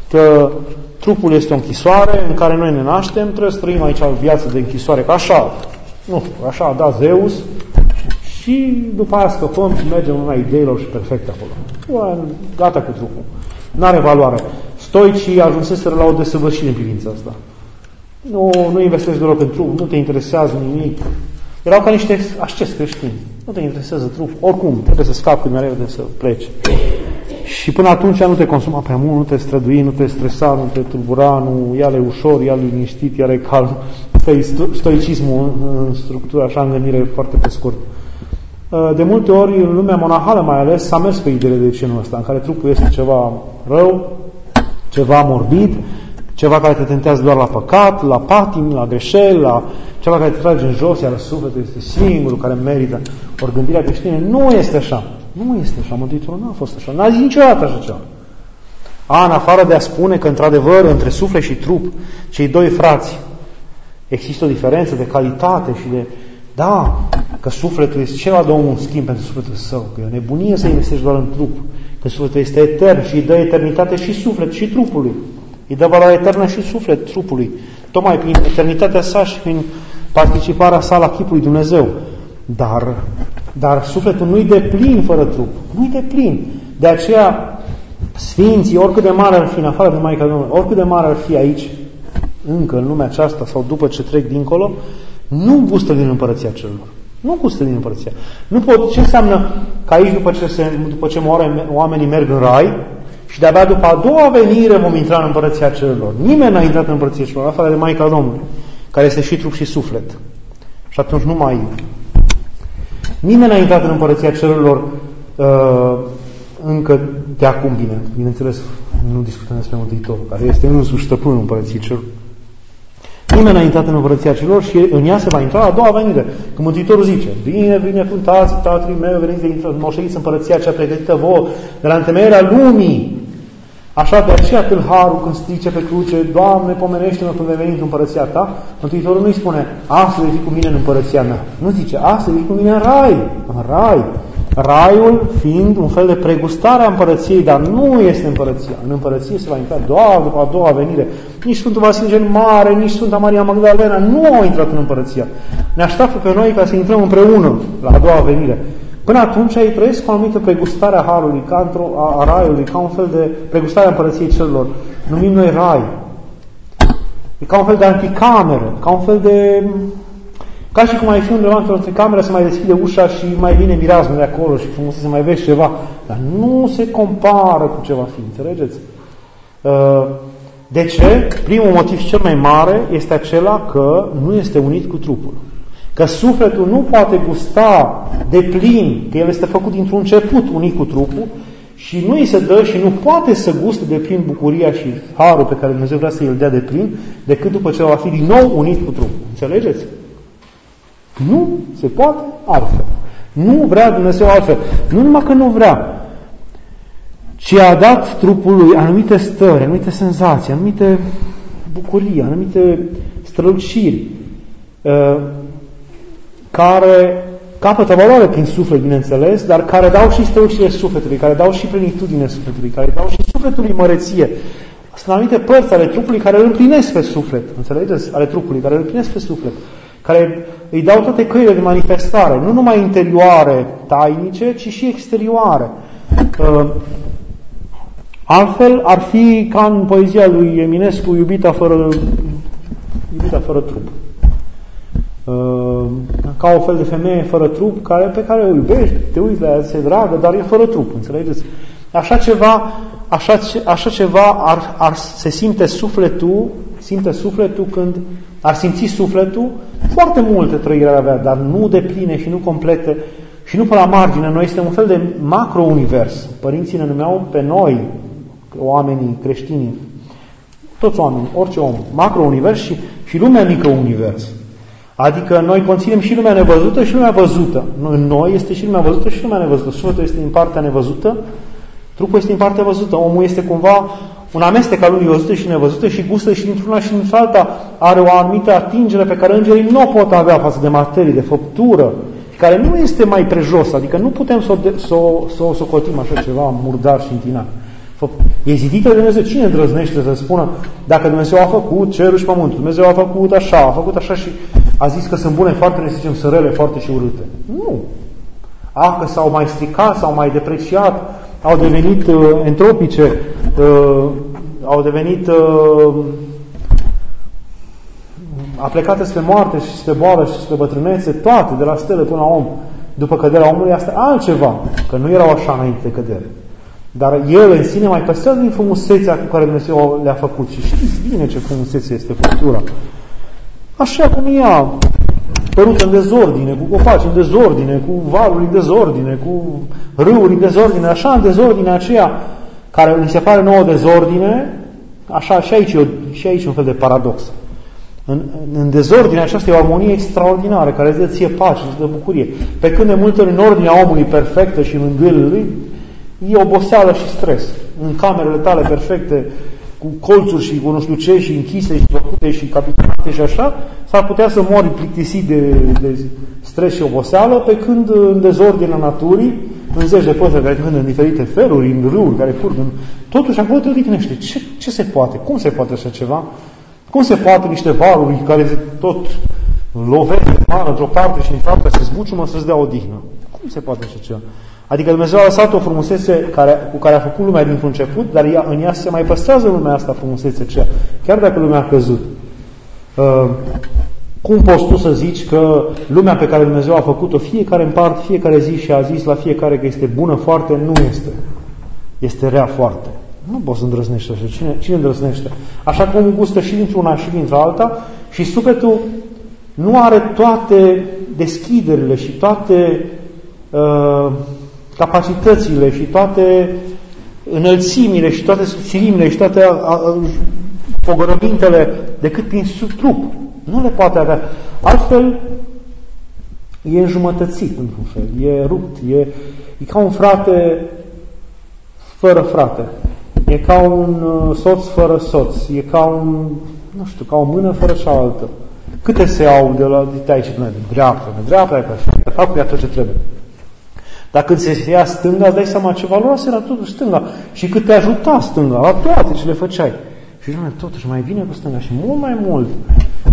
că trupul este o închisoare în care noi ne naștem, trebuie să trăim aici o viață de închisoare, ca așa, nu știu, așa a dat Zeus, și după aia scăpăm și mergem în ideilor și perfect acolo. Gata cu trupul. Nu are valoare. Stoicii ajunseseră la o desăvârșire în privința asta. Nu, nu investești deloc în trup, nu te interesează nimic. Erau ca niște asceți creștini. Nu te interesează trup. Oricum, trebuie să scapi când mereu de să pleci. Și până atunci nu te consuma prea mult, nu te strădui, nu te stresa, nu te tulbura, nu ia ușor, ia liniștit, ia calm. Asta e stoicismul în structură, așa, în gândire foarte pe scurt. Uh, de multe ori, în lumea monahală mai ales, s-a mers pe ideile de genul ăsta, în care trupul este ceva rău, ceva morbid, ceva care te tentează doar la păcat, la patim, la greșeli, la ceva care te trage în jos, iar sufletul este singurul care merită. Ori gândirea creștină nu este așa. Nu este așa. Mântuitorul nu a fost așa. N-a zis niciodată așa ceva. A, în afară de a spune că, într-adevăr, între suflet și trup, cei doi frați, există o diferență de calitate și de da, că sufletul este ceva de omul schimb pentru sufletul său, că e o nebunie să investești doar în trup, că sufletul este etern și îi dă eternitate și suflet și trupului. Îi dă valoare eternă și suflet trupului. Tocmai prin eternitatea sa și prin participarea sa la chipul lui Dumnezeu. Dar, dar sufletul nu-i de plin fără trup. Nu-i de plin. De aceea, Sfinții, oricât de mare ar fi, în afară de Maica Domnului, oricât de mare ar fi aici, încă în lumea aceasta sau după ce trec dincolo, nu gustă din împărăția celor. Nu gustă din împărăția. Nu pot, ce înseamnă că aici după ce, se, după ce moare, oamenii merg în rai și de-abia după a doua venire vom intra în împărăția celor. Nimeni n-a intrat în împărăția celor, afară de Maica Domnului, care este și trup și suflet. Și atunci nu mai Nimeni n-a intrat în împărăția celor uh, încă de acum bine. Bineînțeles, nu discutăm despre Mântuitorul, care este însuși stăpânul împărăției celor. Nimeni n-a intrat în împărăția celor și în ea se va intra a doua venire. Când Mântuitorul zice, vine, vine cântați, tatălui meu, veniți de intră, moșteniți împărăția cea pregătită vouă de la întemeierea lumii. Așa de aceea harul când strice pe cruce, Doamne, pomenește-mă când vei veni în împărăția ta, Mântuitorul nu-i spune, astăzi vei fi cu mine în împărăția mea. Nu zice, astăzi vei fi cu mine în rai, în rai. Raiul fiind un fel de pregustare a împărăției, dar nu este împărăția. În împărăție se va intra doar după a doua venire. Nici Sfântul Vasile cel Mare, nici Sfânta Maria Magdalena nu au intrat în împărăția. Ne așteaptă pe noi ca să intrăm împreună la a doua venire. Până atunci ei trăiesc cu o anumită pregustare a Harului, ca într-o, a, a Raiului, ca un fel de pregustare a împărăției celor. Numim noi Rai. E ca un fel de anticameră, ca un fel de ca și cum ai fi undeva într-o cameră să mai deschide ușa și mai vine mirazmul de acolo și frumos să mai vezi ceva. Dar nu se compară cu ce va fi, înțelegeți? Uh, de ce? Primul motiv cel mai mare este acela că nu este unit cu trupul. Că sufletul nu poate gusta de plin, că el este făcut dintr-un început unit cu trupul și nu îi se dă și nu poate să guste de plin bucuria și harul pe care Dumnezeu vrea să îl dea de plin, decât după ce va fi din nou unit cu trupul. Înțelegeți? Nu se poate altfel. Nu vrea Dumnezeu altfel. Nu numai că nu vrea, ci a dat trupului anumite stări, anumite senzații, anumite bucurii, anumite străluciri, uh, care capătă valoare prin suflet, bineînțeles, dar care dau și strălucire sufletului, care dau și plenitudine sufletului, care dau și sufletului măreție. Sunt anumite părți ale trupului care îl împlinesc pe suflet, înțelegeți? Ale trupului, care îl împlinesc pe suflet, care îi dau toate căile de manifestare, nu numai interioare, tainice, ci și exterioare. Uh, altfel ar fi ca în poezia lui Eminescu, iubita fără, iubita fără trup. Uh, ca o fel de femeie fără trup care, pe care o iubești, te uiți la ea, se dragă, dar e fără trup, înțelegeți? Așa ceva, așa, așa ceva ar, ar, se simte sufletul, simte sufletul când ar simți sufletul, foarte multe trăiri ar avea, dar nu de pline și nu complete și nu pe la margine. Noi este un fel de macro-univers. Părinții ne numeau pe noi, oamenii creștini, toți oamenii, orice om, macro-univers și, și lumea mică-univers. Adică noi conținem și lumea nevăzută și lumea văzută. În noi este și lumea văzută și lumea nevăzută. Sufletul este din partea nevăzută, trupul este din partea văzută. Omul este cumva un amestec al lumii văzute și nevăzute și gustă și dintr-una și dintr-alta are o anumită atingere pe care îngerii nu o pot avea față de materie, de făptură, care nu este mai prejos, adică nu putem să o, să o, să o socotim așa ceva murdar și întinat. E zidită de Dumnezeu. Cine drăznește să spună dacă Dumnezeu a făcut cerul și pământul, Dumnezeu a făcut așa, a făcut așa și a zis că sunt bune foarte, ne zicem, sunt rele foarte și urâte. Nu. A, că s-au mai stricat, s-au mai depreciat, au devenit uh, entropice, uh, au devenit uh, aplecate spre moarte și spre boală și spre bătrânețe, toate, de la stele până la om, după căderea omului, asta altceva, că nu erau așa înainte de cădere. Dar el în sine mai păstrează din frumusețea cu care Dumnezeu le-a făcut. Și știți bine ce frumusețe este făptura. Așa cum ea, părut în dezordine, cu copaci în dezordine, cu valuri în dezordine, cu râuri în dezordine, așa în dezordine aceea care îmi se pare nouă dezordine, așa și aici, și aici un fel de paradox. În, în dezordine aceasta e o armonie extraordinară care îți dă ție pace, îți dă bucurie. Pe când de multe ori în ordinea omului perfectă și în îngâielile lui, e oboseală și stres. În camerele tale perfecte, cu colțuri și cu nu știu ce, și închise și făcute și capitonate și așa, s-ar putea să mori plictisit de, de stres și oboseală, pe când în dezordinea naturii, în zeci de păsări care cânt în diferite feluri, în râuri care curg, în... totuși acolo te odihnește. Ce, ce se poate? Cum se poate așa ceva? Cum se poate niște valuri care se tot lovesc de mare într-o parte și în alta se zbuciumă să-ți dea odihnă? Cum se poate așa ceva? Adică Dumnezeu a lăsat o frumusețe care, cu care a făcut lumea din început, dar ea, în ea se mai păstrează lumea asta frumusețe cea, chiar dacă lumea a căzut. Uh, cum poți tu să zici că lumea pe care Dumnezeu a făcut-o fiecare în part, fiecare zi și a zis la fiecare că este bună foarte, nu este. Este rea foarte. Nu poți să îndrăznești așa. Cine, cine îndrăznește? Așa cum gustă și dintr-una și dintr-alta și sufletul nu are toate deschiderile și toate uh, capacitățile și toate înălțimile și toate subțilimile și toate pogorămintele decât prin trup. Nu le poate avea. Altfel, e înjumătățit într-un fel, e rupt, e, e ca un frate fără frate, e ca un uh, soț fără soț, e ca un, nu știu, ca o mână fără cealaltă. Câte se au de la de aici până de dreapta, de dreapta, ca și de fapt cu tot ce trebuie. Dacă când se ia stânga, îți dai seama ce valoase era totuși stânga. Și cât te ajuta stânga, la toate ce le făceai. Și zice, totuși mai vine cu stânga și mult mai mult.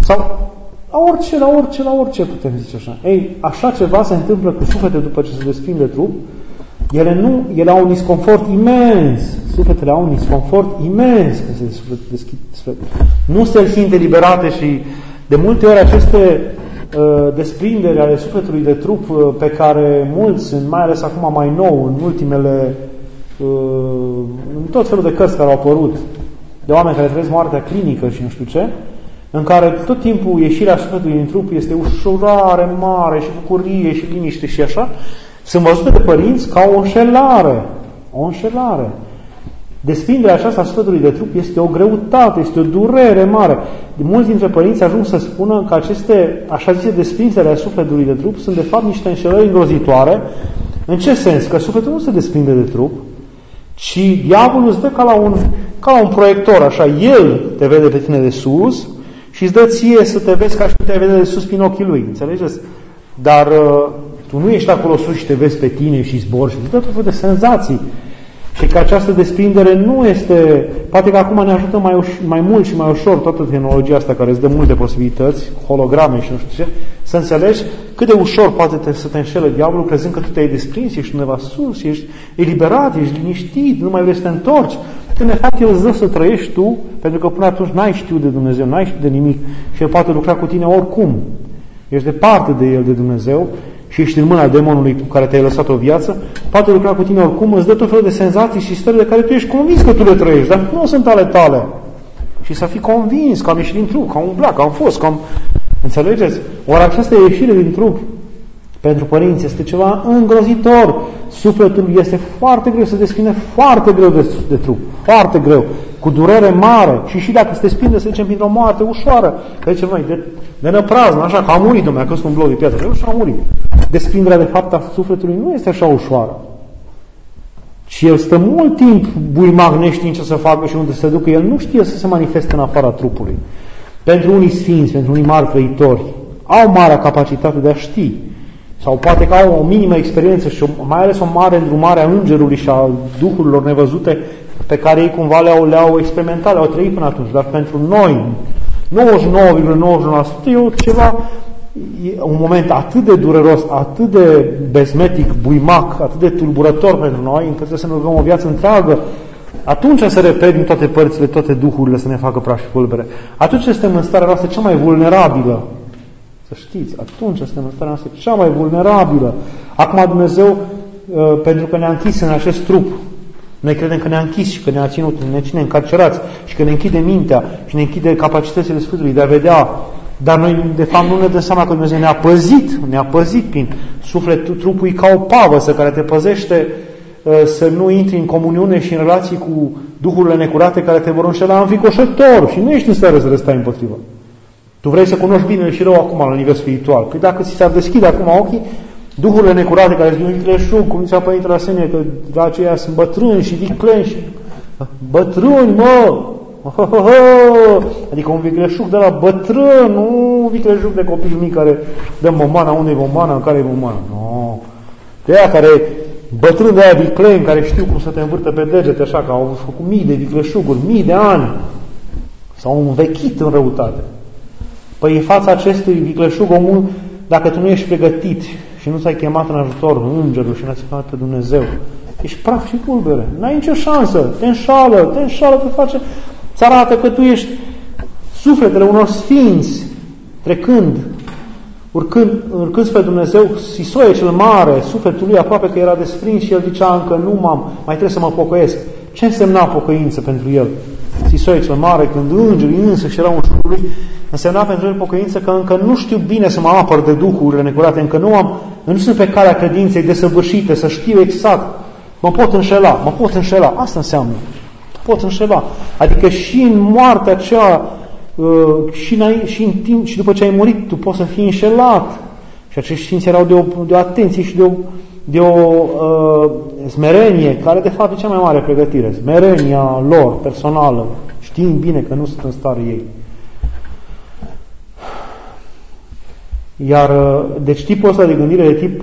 Sau la orice, la orice, la orice putem zice așa. Ei, așa ceva se întâmplă cu suflete după ce se desprinde trup, ele, nu, ele au un disconfort imens. Sufletele au un disconfort imens când se deschid. Nu se simt eliberate și de multe ori aceste Uh, desprindere ale sufletului de trup uh, pe care mulți, mai ales acum mai nou, în ultimele, uh, în tot felul de cărți care au apărut, de oameni care trăiesc moartea clinică și nu știu ce, în care tot timpul ieșirea sufletului din trup este ușurare mare și bucurie și liniște și așa, sunt văzute de părinți ca o înșelare. O înșelare. Desprinderea aceasta a sufletului de trup este o greutate, este o durere mare. Mulți dintre părinți ajung să spună că aceste, așa zise, desprindere a sufletului de trup sunt de fapt niște înșelări îngrozitoare. În ce sens? Că sufletul nu se desprinde de trup, ci diavolul îți dă ca la un, ca la un proiector, așa, el te vede pe tine de sus și îți dă ție să te vezi ca și te vede de sus prin ochii lui, înțelegeți? Dar uh, tu nu ești acolo sus și te vezi pe tine și zbori și îți dă tot de senzații Și că această desprindere nu este, poate că acum ne ajută mai, uș- mai mult și mai ușor toată tehnologia asta care îți dă multe posibilități, holograme și nu știu ce, să înțelegi cât de ușor poate te, să te înșele diavolul crezând că tu te-ai desprins, ești undeva sus, ești eliberat, ești liniștit, nu mai vrei să te întorci. Când de fapt El îți dă să trăiești tu, pentru că până atunci n-ai știut de Dumnezeu, n-ai știut de nimic și El poate lucra cu tine oricum. Ești departe de El, de Dumnezeu și ești în mâna demonului cu care te-ai lăsat o viață, poate lucra cu tine oricum, îți dă tot felul de senzații și stări de care tu ești convins că tu le trăiești, dar nu sunt ale tale. Și să fii convins că am ieșit din trup, că am umblat, că am fost, că am... Înțelegeți? Ori această ieșire din trup pentru părinți este ceva îngrozitor. Sufletul este foarte greu, se desprinde foarte greu de, de trup, foarte greu, cu durere mare și și dacă se desprinde, să zicem, printr-o moarte ușoară, că zicem noi, de, de năpraznă, așa, că a murit, domnule, a căzut un bloc de piatră, eu și a murit. Desprinderea, de fapt, a sufletului nu este așa ușoară. Și el stă mult timp buimac neștiind ce să facă și unde să se ducă. El nu știe să se manifeste în afara trupului. Pentru unii sfinți, pentru unii mari trăitori, au marea capacitate de a ști. Sau poate că au o minimă experiență și mai ales o mare îndrumare a îngerului și a duhurilor nevăzute pe care ei cumva le-au, le-au experimentat, le-au trăit până atunci. Dar pentru noi, 99,99% e ceva e un moment atât de dureros, atât de besmetic, buimac, atât de tulburător pentru noi, încât trebuie să ne rugăm o viață întreagă, atunci să repet din toate părțile, toate duhurile să ne facă praș și pulbere. Atunci suntem în starea noastră cea mai vulnerabilă. Să știți, atunci suntem în starea noastră cea mai vulnerabilă. Acum Dumnezeu, uh, pentru că ne-a închis în acest trup, noi credem că ne-a închis și că ne-a ținut, ne ține încarcerați și că ne închide mintea și ne închide capacitățile Sfântului de a vedea dar noi, de fapt, nu ne dăm seama că Dumnezeu ne-a păzit, ne-a păzit prin sufletul trupului ca o pavăsă care te păzește uh, să nu intri în comuniune și în relații cu duhurile necurate care te vor înșela înfricoșător și nu ești în stare să le stai împotrivă. Tu vrei să cunoști bine și rău acum la nivel spiritual. Păi dacă ți s-ar deschide acum ochii, duhurile necurate care îți vin creșug, cum zicea Părintele Asenie, că de aceea sunt bătrâni și vicleni și... Bătrâni, mă! Adică un vicleșug de la bătrân, nu un vicleșug de copil mic care dă momana, unde e momana, în care e momana. Nu. De aia care bătrân de aia vicleni, care știu cum să te învârte pe degete, așa, că au făcut mii de vicleșuguri, mii de ani. S-au învechit în răutate. Păi în fața acestui vicleșug, omul, dacă tu nu ești pregătit și nu ți-ai chemat în ajutor îngerul și n-ai chemat pe Dumnezeu, ești praf și pulbere. N-ai nicio șansă. Te înșală, te înșală, te face Îți arată că tu ești sufletele unor sfinți, trecând, urcând, urcând spre Dumnezeu, Sisoie cel mare, sufletul lui aproape că era desprins și el zicea încă nu m-am, mai trebuie să mă pocăiesc. Ce însemna pocăință pentru el? Sisoie cel mare, când îngerii însă și erau în jurul lui, însemna pentru el pocăință că încă nu știu bine să mă apăr de duhurile necurate, încă nu am, nu sunt pe calea credinței desăvârșite, să știu exact. Mă pot înșela, mă pot înșela. Asta înseamnă poți înșela. Adică și în moartea aceea, uh, și, în, și în timp, și după ce ai murit, tu poți să fii înșelat. Și acești sfinți erau de o, de o atenție și de o, de o uh, smerenie, care de fapt e cea mai mare pregătire. Smerenia lor, personală, știind bine că nu sunt în stare ei. Iar, uh, deci tipul ăsta de gândire de tip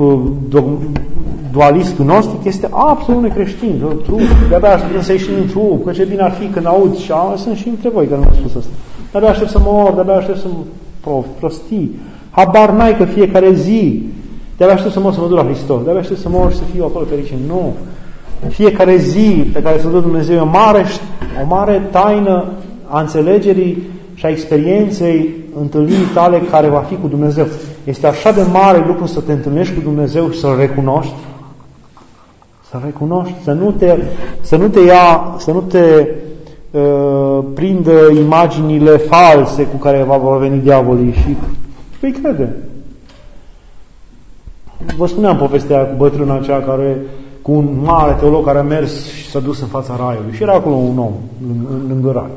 uh, dualist gnostic este absolut necreștin. Trup, de-abia aștept să ieși din trup, că ce bine ar fi când aud și a, sunt și între voi care nu au spus asta. De-abia aștept să mor, de-abia aștept să prof, prostii. Habar n-ai că fiecare zi, de-abia aștept să mor să mă duc la Hristos, de-abia aștept să mor și să fiu acolo fericit. Nu. Fiecare zi pe care să dă Dumnezeu e o mare, o mare taină a înțelegerii și a experienței întâlnirii tale care va fi cu Dumnezeu. Este așa de mare lucru să te întâlnești cu Dumnezeu și să-L recunoști, să recunoști, să nu te, să nu te ia, să nu te uh, prindă imaginile false cu care va, va veni diavolii și vei crede. Vă spuneam povestea cu bătrâna aceea care cu un mare teolog care a mers și s-a dus în fața raiului. Și era acolo un om lângă rai.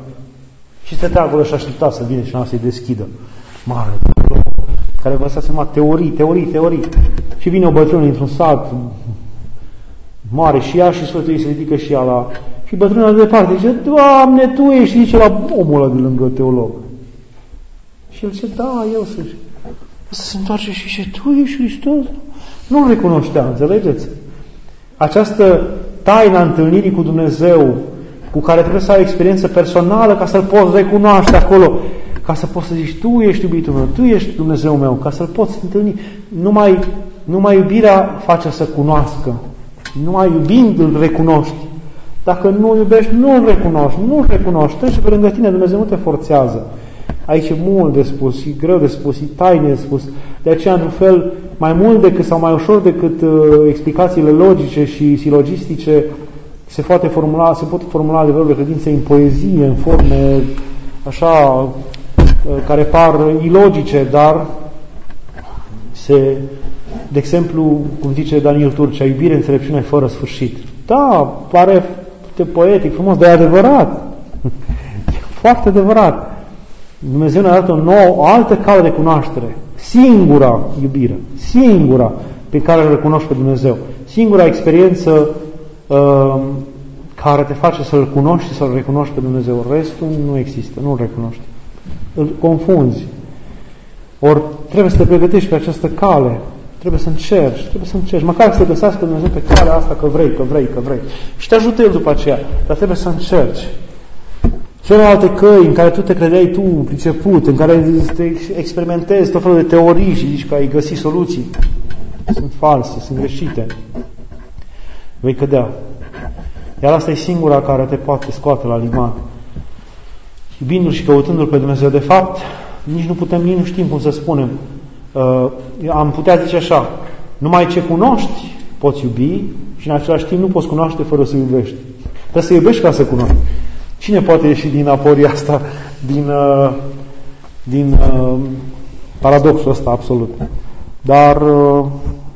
Și stătea acolo și aștepta să vină și să-i deschidă. Mare teolog, care vă seama teorii, teorii, teorii. Și vine o bătrână într-un sat mare și ea și Sfântul ei se ridică și ea la... Și bătrâna de departe zice, Doamne, Tu ești, zice la omul ăla de lângă teolog. Și el zice, da, eu sunt. Să se întoarce și zice, Tu ești Hristos? Nu-L recunoștea, înțelegeți? Această taina întâlnirii cu Dumnezeu, cu care trebuie să ai o experiență personală ca să-L poți recunoaște acolo, ca să poți să zici, Tu ești iubitul meu, Tu ești Dumnezeu meu, ca să-L poți întâlni. Numai, numai iubirea face să cunoască. Numai iubind îl recunoști. Dacă nu iubești, nu îl recunoști, nu îl recunoști, trece pe lângă tine, Dumnezeu nu te forțează. Aici e mult de spus, e greu de spus, e taine de spus. De aceea, într-un fel, mai mult decât sau mai ușor decât uh, explicațiile logice și silogistice, se poate formula, se pot formula adevărul de credință în poezie, în forme așa, uh, care par ilogice, dar se, de exemplu, cum zice Daniel Turcea, iubire, înțelepciune fără sfârșit. Da, pare poetic, frumos, dar e adevărat. Foarte adevărat. Dumnezeu ne-a dat o nouă, o altă cale de cunoaștere. Singura iubire, singura pe care îl recunoști pe Dumnezeu. Singura experiență uh, care te face să-L cunoști și să-L recunoști pe Dumnezeu. Restul nu există, nu-L recunoști. Îl confunzi. Ori trebuie să te pregătești pe această cale. Trebuie să încerci, trebuie să încerci. Măcar să găsească Dumnezeu pe calea asta că vrei, că vrei, că vrei. Și te ajută El după aceea. Dar trebuie să încerci. Celelalte căi în care tu te credeai tu priceput, în care te experimentezi tot felul de teorii și zici că ai găsit soluții, sunt false, sunt greșite. Vei cădea. Iar asta e singura care te poate scoate la liman. Iubindu-L și căutându-L pe Dumnezeu, de fapt, nici nu putem, nici nu știm cum să spunem. Uh, am putea zice așa, numai ce cunoști poți iubi și în același timp nu poți cunoaște fără să iubești. Trebuie să iubești ca să cunoști. Cine poate ieși din aporia asta, din, uh, din uh, paradoxul ăsta absolut? Dar uh,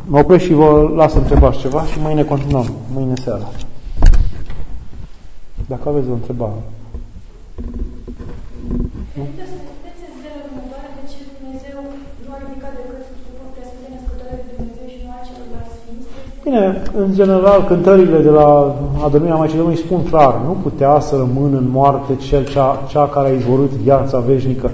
mă opresc și vă las să întrebați ceva și mâine continuăm, mâine seara. Dacă aveți o întrebare. Nu? Bine, în general, cântările de la adormirea Maicii Domnului spun clar, nu putea să rămână în moarte cel cea, cea care a izvorât viața veșnică.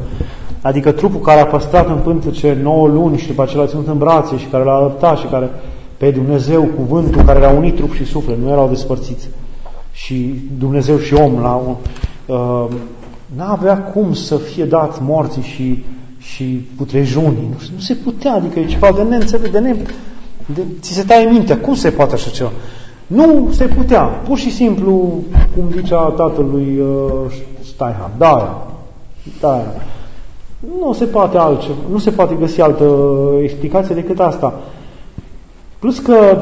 Adică trupul care a păstrat în pântece 9 luni și după aceea l-a ținut în brațe și care l-a adoptat și care pe Dumnezeu, cuvântul care le-a unit trup și suflet, nu erau despărțiți. Și Dumnezeu și om la un, uh, n-avea cum să fie dat morții și, și putrejunii. Nu, nu se putea, adică e ceva de neînțeles, de ne, de, ți se taie mintea. Cum se poate așa ceva? Nu se putea. Pur și simplu, cum zicea tatălui uh, Steinhardt, da, da, nu se poate altceva, nu se poate găsi altă explicație decât asta. Plus că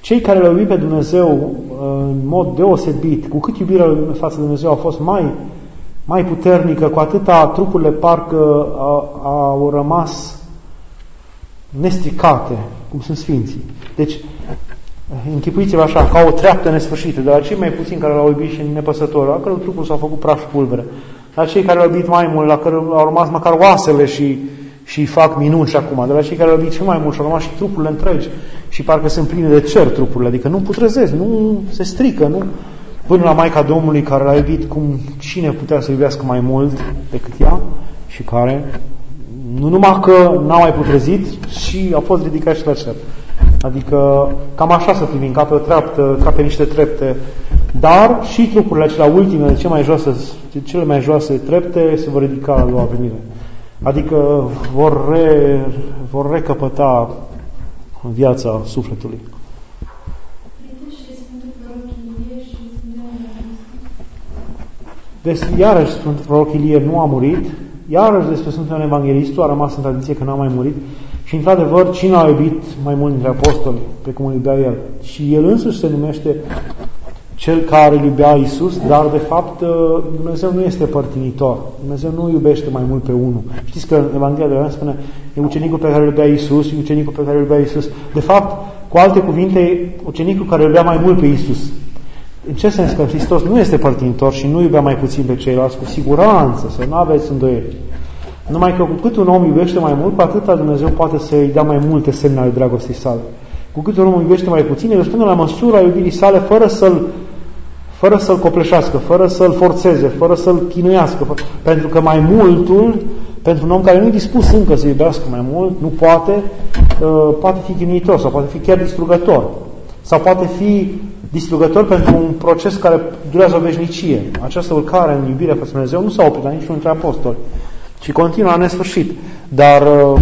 cei care le-au iubit pe Dumnezeu uh, în mod deosebit, cu cât iubirea lui față de Dumnezeu a fost mai, mai puternică, cu atâta trupurile parcă au rămas nestricate, cum sunt Sfinții. Deci, închipuiți-vă așa, ca o treaptă nesfârșită, de la cei mai puțini care l-au iubit și nepăsător, la care trupul s-a făcut praf și pulvere, la cei care l-au iubit mai mult, la care au rămas măcar oasele și, și fac minuni și acum, de la cei care l-au iubit și mai mult și au rămas și trupurile întregi și parcă sunt pline de cer trupurile, adică nu putrezesc, nu se strică, nu... Până la Maica Domnului care l-a iubit cum cine putea să iubească mai mult decât ea și care nu numai că n-a mai putrezit, și a fost ridicat și la cer. Adică cam așa să privim, ca pe o treaptă, ca pe niște trepte. Dar și trupurile acelea ultime, cele mai joase, cele mai joase trepte, se vor ridica la a venire. Adică vor, re, vor recăpăta viața sufletului. Deci, iarăși, Sfântul Proroc Ilie nu a murit, Iarăși despre Sfântul Ioan Evanghelistul a rămas în tradiție că n-a mai murit și într-adevăr cine a iubit mai mult dintre apostoli pe cum îl iubea el? Și el însuși se numește cel care îl iubea Iisus, dar de fapt ă, Dumnezeu nu este părtinitor. Dumnezeu nu iubește mai mult pe unul. Știți că Evanghelia de Ioan spune e ucenicul pe care îl iubea Iisus, e ucenicul pe care îl iubea Iisus. De fapt, cu alte cuvinte, ucenicul care îl iubea mai mult pe Iisus. În ce sens că Hristos nu este părtinitor și nu iubea mai puțin pe ceilalți, cu siguranță, să nu aveți îndoieli. Numai că cu cât un om iubește mai mult, cu atâta Dumnezeu poate să-i dea mai multe semne ale dragostei sale. Cu cât un om iubește mai puțin, el răspunde la măsura iubirii sale fără să-l fără să-l copleșească, fără să-l forțeze, fără să-l chinuiască, pentru că mai multul, pentru un om care nu e dispus încă să iubească mai mult, nu poate, uh, poate fi chinuitor sau poate fi chiar distrugător sau poate fi distrugător pentru un proces care durează o veșnicie. Această urcare în iubirea față Dumnezeu nu s-a oprit la niciunul dintre apostoli, ci continuă la nesfârșit. Dar uh,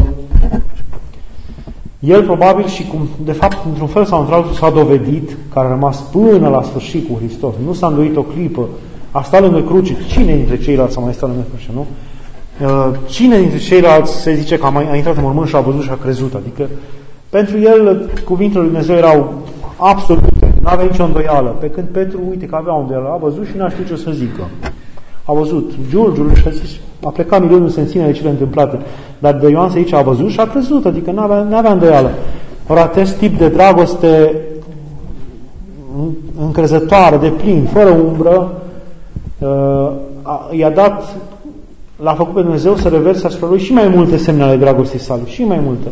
el probabil și cum, de fapt, într-un fel sau într-altul s-a dovedit că a rămas până la sfârșit cu Hristos. Nu s-a îndoit o clipă. A stat lângă cruce. Cine dintre ceilalți a mai stat lângă cruce, nu? Uh, cine dintre ceilalți se zice că a, mai, a intrat în mormânt și a văzut și a crezut? Adică pentru el cuvintele lui Dumnezeu erau absolute, nu avea nicio îndoială. Pe când Petru, uite că avea o îndoială, a văzut și n-a știut ce să zică. A văzut giurgiul și a zis, a plecat milionul să ține de cele întâmplate. Dar de Ioan aici a văzut și a crezut, adică nu avea, n-avea îndoială. Ori acest tip de dragoste încrezătoare, de plin, fără umbră, uh, i-a dat, l-a făcut pe Dumnezeu să reverse asupra lui și mai multe semne ale dragostei sale, și mai multe.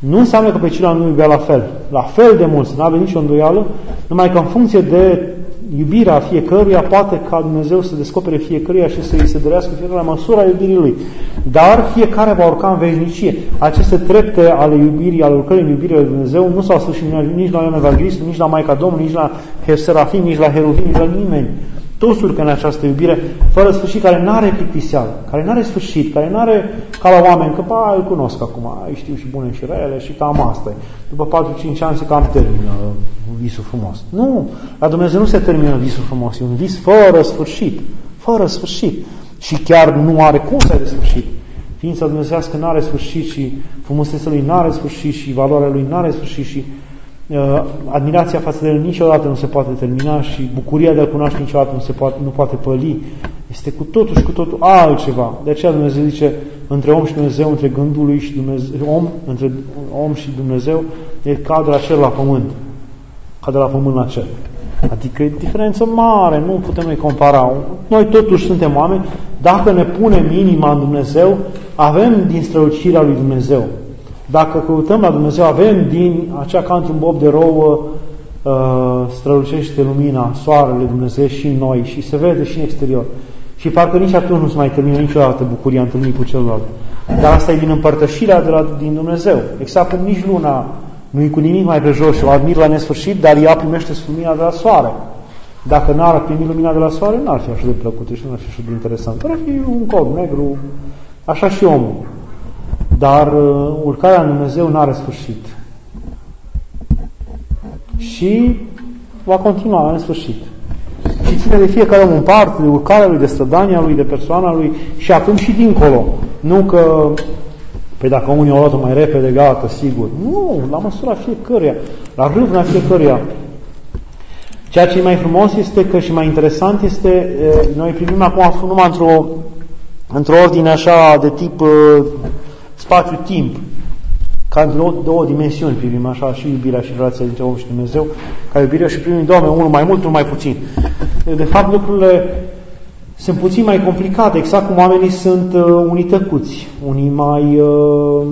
Nu înseamnă că pe ceilalți nu iubea la fel. La fel de mult, nu avea nicio îndoială, numai că în funcție de iubirea fiecăruia, poate ca Dumnezeu să descopere fiecăruia și să îi se dorească fiecare la măsura iubirii lui. Dar fiecare va urca în veșnicie. Aceste trepte ale iubirii, ale urcării în iubirea lui Dumnezeu nu s-au sfârșit nici la Ioan Evanghelistul, nici la Maica Domnului, nici la Serafim, nici la Heruvim, nici la nimeni toți urcă în această iubire fără sfârșit, care nu are plictiseală, care nu are sfârșit, care nu are ca la oameni, că pa, îl cunosc acum, ai știu și bune și rele și cam asta După 4-5 ani se cam termină visul frumos. Nu, la Dumnezeu nu se termină visul frumos, e un vis fără sfârșit, fără sfârșit. Și chiar nu are cum să aibă sfârșit. Ființa dumnezească nu are sfârșit și frumusețea lui nu are sfârșit și valoarea lui nu are sfârșit și Uh, admirația față de el niciodată nu se poate termina și bucuria de a-L cunoaște niciodată nu, se poate, nu poate păli. Este cu totul și cu totul altceva. De aceea Dumnezeu zice, între om și Dumnezeu, între gândul lui și Dumnezeu, om, între om și Dumnezeu, e ca de la cer la pământ. Ca de la pământ la cer. Adică e diferență mare, nu putem noi compara. Noi totuși suntem oameni, dacă ne punem inima în Dumnezeu, avem din strălucirea lui Dumnezeu. Dacă căutăm la Dumnezeu, avem din acea ca într-un bob de rouă uh, strălucește lumina, soarele Dumnezeu și în noi și se vede și în exterior. Și parcă nici atunci nu se mai termină niciodată bucuria întâlnirii cu celălalt. Dar asta e din împărtășirea de la, din Dumnezeu. Exact cum nici luna nu e cu nimic mai prejos și o admir la nesfârșit, dar ea primește lumina de la soare. Dacă n-ar primi lumina de la soare, n-ar fi așa de plăcut și n-ar fi așa de interesant. Ar fi un cod negru, așa și omul. Dar uh, urcarea în Dumnezeu nu are sfârșit. Și va continua în sfârșit. Și ține de fiecare om în parte, de urcarea lui, de strădania lui, de persoana lui și acum și dincolo. Nu că, pe dacă unii au luat mai repede, gata, sigur. Nu, la măsura fiecăruia, la râvna fiecăruia. Ceea ce e mai frumos este că și mai interesant este, noi privim acum numai într-o într-o ordine așa de tip spațiu-timp, ca în două, două dimensiuni privim așa și iubirea și relația dintre om și Dumnezeu, ca iubirea și primim, Doamne, unul mai mult, unul mai puțin. De fapt, lucrurile sunt puțin mai complicate, exact cum oamenii sunt uh, unii tăcuți, unii mai uh,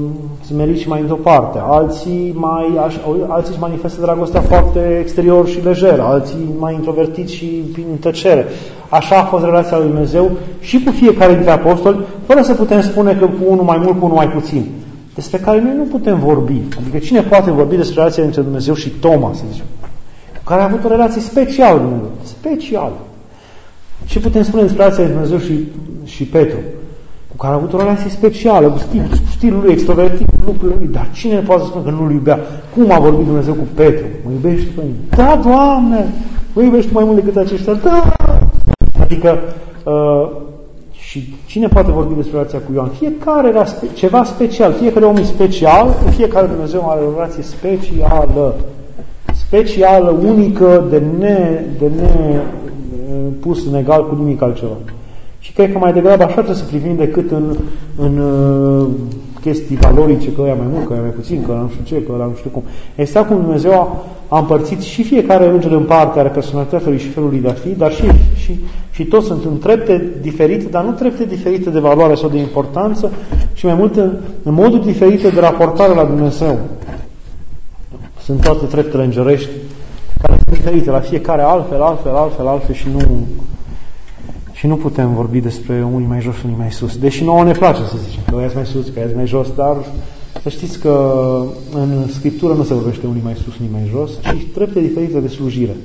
smeriți și mai într-o parte, alții, mai, aș, alții își manifestă dragostea foarte exterior și lejer, alții mai introvertiți și prin tăcere. Așa a fost relația lui Dumnezeu și cu fiecare dintre apostoli, fără să putem spune că cu unul mai mult, cu unul mai puțin. Despre care noi nu putem vorbi. Adică cine poate vorbi despre relația dintre Dumnezeu și Toma, să zicem, cu care a avut o relație specială Dumnezeu, specială. Ce putem spune despre relația dintre Dumnezeu și, și Petru? Cu care a avut o relație specială, cu stil, cu stilul lui extrovertit, cu lucrurile lui. Dar cine poate să spună că nu-l iubea? Cum a vorbit Dumnezeu cu Petru? Mă iubești pe mine? Da, Doamne! Mă iubești mai mult decât aceștia? Da! Adică, uh, și cine poate vorbi despre relația cu Ioan? Fiecare era spe- ceva special, fiecare om e special, fiecare Dumnezeu are o relație specială, specială, unică, de ne, de ne pus în egal cu nimic altceva. Și cred că mai degrabă așa trebuie să privim decât în, în uh, chestii valorice, că ea mai mult, că ea mai puțin, că nu știu ce, că nu știu cum. Exact cum Dumnezeu a, a împărțit și fiecare înger în parte, are personalitatea lui și felul lui de a fi, dar și, și, și toți sunt în trepte diferite, dar nu trepte diferite de valoare sau de importanță, ci mai mult în, în moduri diferite de raportare la Dumnezeu. Sunt toate treptele îngerești care sunt diferite, la fiecare altfel, altfel, altfel, altfel și nu, și nu putem vorbi despre unii mai jos, unii mai sus. Deși nouă ne place să zicem că ea mai sus, că ea mai jos, dar să știți că în Scriptură nu se vorbește unii mai sus, unii mai jos, ci trepte diferite de slujire.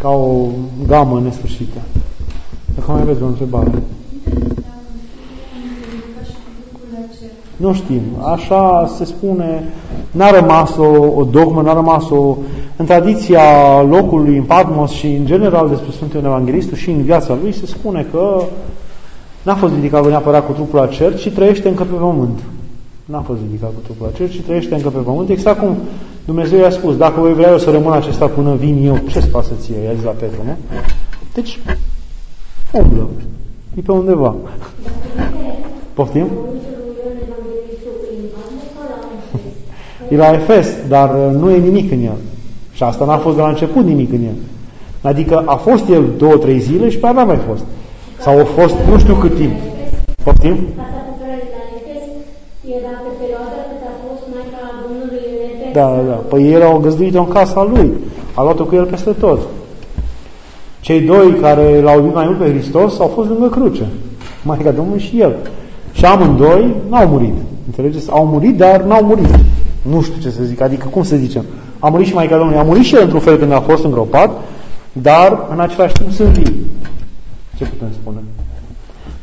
Ca o gamă nesfârșită. Dacă mai aveți o întrebare. Nu știm. Așa se spune, n-a rămas o, o dogmă, n-a rămas o... În tradiția locului, în Patmos și în general despre Sfântul Evanghelistul și în viața lui se spune că n-a fost ridicat neapărat cu trupul la cer, ci trăiește încă pe pământ. N-a fost ridicat cu trupul la cer, ci trăiește încă pe pământ. Exact cum Dumnezeu i-a spus, dacă voi vrea eu să rămân acesta până vin eu, ce-ți pasă ție? I-a zis la Petru, nu? Deci, umblă. E pe undeva. Poftim? E la Efes, dar uh, nu e nimic în el. Și asta n-a fost de la început nimic în el. Adică a fost el două, trei zile și pe n-a mai fost. Sau a fost nu știu cât timp. Poftim? Da, da, da. Păi el au găzduit-o în casa lui. A luat-o cu el peste tot. Cei doi care l-au iubit mai mult pe Hristos au fost lângă cruce. Maica Domnului și el. Și amândoi n-au murit. Înțelegeți? Au murit, dar n-au murit. Nu știu ce să zic. Adică, cum să zicem? A murit și Maica Domnului. A murit și el într-un fel când a fost îngropat, dar în același timp sunt vii. Ce putem spune?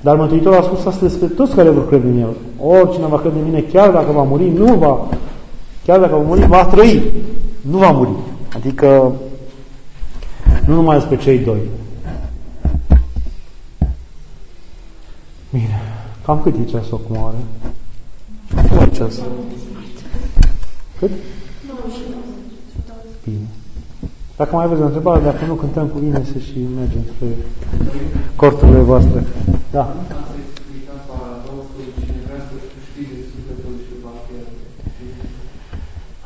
Dar Mântuitorul a spus asta despre toți care vor crede în El. Oricine va crede în mine, chiar dacă va muri, nu va, chiar dacă va muri, va trăi. Nu va muri. Adică, nu numai despre cei doi. Bine. Cam cât e ceasul acum are? Cum e ceas? Cât? Bine. Dacă mai aveți o întrebare, dacă nu cântăm cu bine să și mergem spre corturile voastre. Da.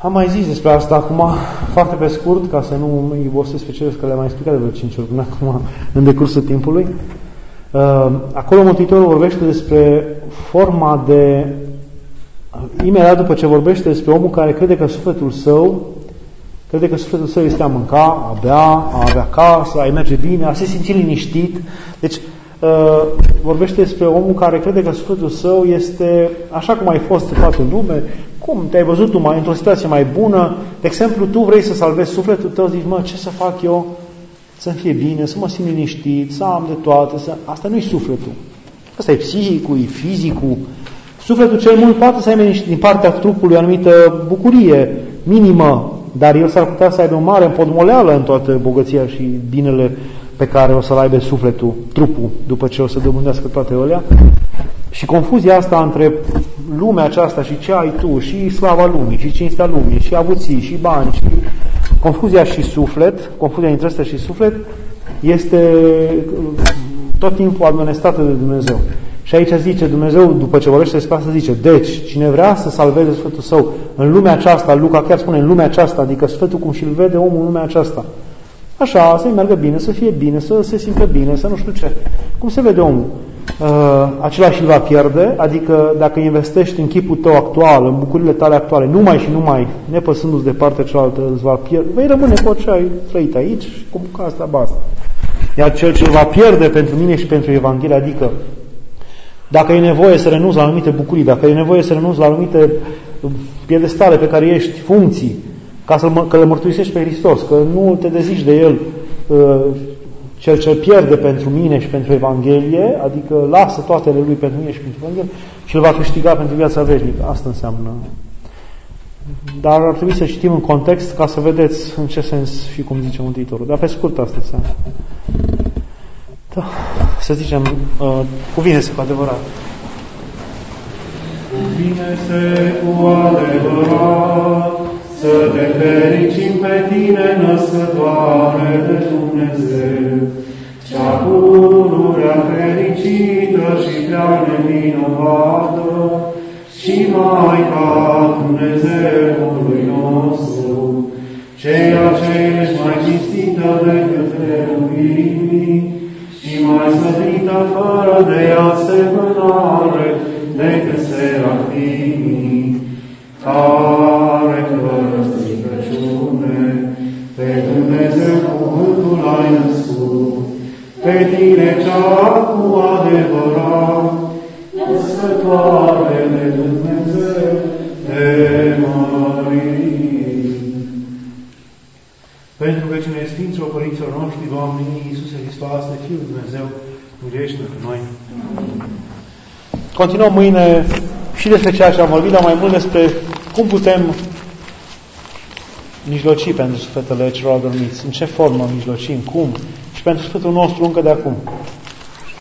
Am mai zis despre asta acum, foarte pe scurt, ca să nu îi ibosesc pe cele că le-am mai explicat de vreo 5 ori până acum, în decursul timpului. Uh, acolo Mântuitorul vorbește despre forma de... Imediat după ce vorbește despre omul care crede că sufletul său crede că sufletul său este a mânca, a bea, a avea casă, a merge bine, a se simți liniștit. Deci uh, vorbește despre omul care crede că sufletul său este așa cum ai fost în toată lume, cum te-ai văzut tu mai, într-o situație mai bună, de exemplu, tu vrei să salvezi sufletul tău, zici, mă, ce să fac eu să fie bine, să mă simt liniștit, să am de toate, să... asta nu e sufletul. Asta e psihicul, e fizicul. Sufletul cel mult poate să aibă din partea trupului anumită bucurie minimă, dar el s-ar putea să aibă o mare împodmoleală în toată bogăția și binele pe care o să-l aibă sufletul, trupul, după ce o să dobândească toate alea. Și confuzia asta între lumea aceasta și ce ai tu, și slava lumii, și cinstea lumii, și avuții, și bani, și confuzia și suflet, confuzia între asta și suflet, este tot timpul administrată de Dumnezeu. Și aici zice Dumnezeu, după ce vorbește despre asta, zice, deci, cine vrea să salveze Sfântul Său în lumea aceasta, Luca chiar spune în lumea aceasta, adică Sfântul cum și-l vede omul în lumea aceasta, așa, să-i meargă bine, să fie bine, să se simtă bine, să nu știu ce. Cum se vede omul? Uh, acela și va pierde, adică dacă investești în chipul tău actual, în bucurile tale actuale, numai și numai, nepăsându-ți de partea cealaltă, îți va pierde, vei rămâne cu ce ai trăit aici și cu asta basta. Iar cel ce va pierde pentru mine și pentru Evanghelie, adică dacă e nevoie să renunți la anumite bucurii, dacă e nevoie să renunți la anumite piedestale pe care ești, funcții, ca să că le mărturisești pe Hristos, că nu te dezici de El, uh, cel ce pierde pentru mine și pentru Evanghelie, adică lasă toate ale Lui pentru mine și pentru Evanghelie și îl va câștiga pentru viața veșnică. Asta înseamnă. Dar ar trebui să știm în context ca să vedeți în ce sens și cum zice Mântuitorul. Dar pe scurt asta înseamnă. Da, să zicem, uh, cuvine-se cu adevărat. Cuvine-se cu adevărat să te fericim pe tine, născătoare de Dumnezeu, cea pururea fericită și prea nevinovată, și Maica Dumnezeului nostru, ceea ce ești mai cinstită decât reluimii, și mai slăvită fără de asemănare decât serafimii, care fără stricăciune pe Dumnezeu cuvântul ai născut, pe tine cea cu adevărat, născătoare de Dumnezeu, de Marie. Pentru că cine Sfinților Părinților noștri, Doamne Iisuse Hristoase, Fiul Lui Dumnezeu, miluiește pe noi. Continuăm mâine și despre ceea ce am vorbit, dar mai mult despre cum putem mijloci pentru sufletele celor adormiți, în ce formă mijlocim, cum? Și pentru sufletul nostru încă de acum.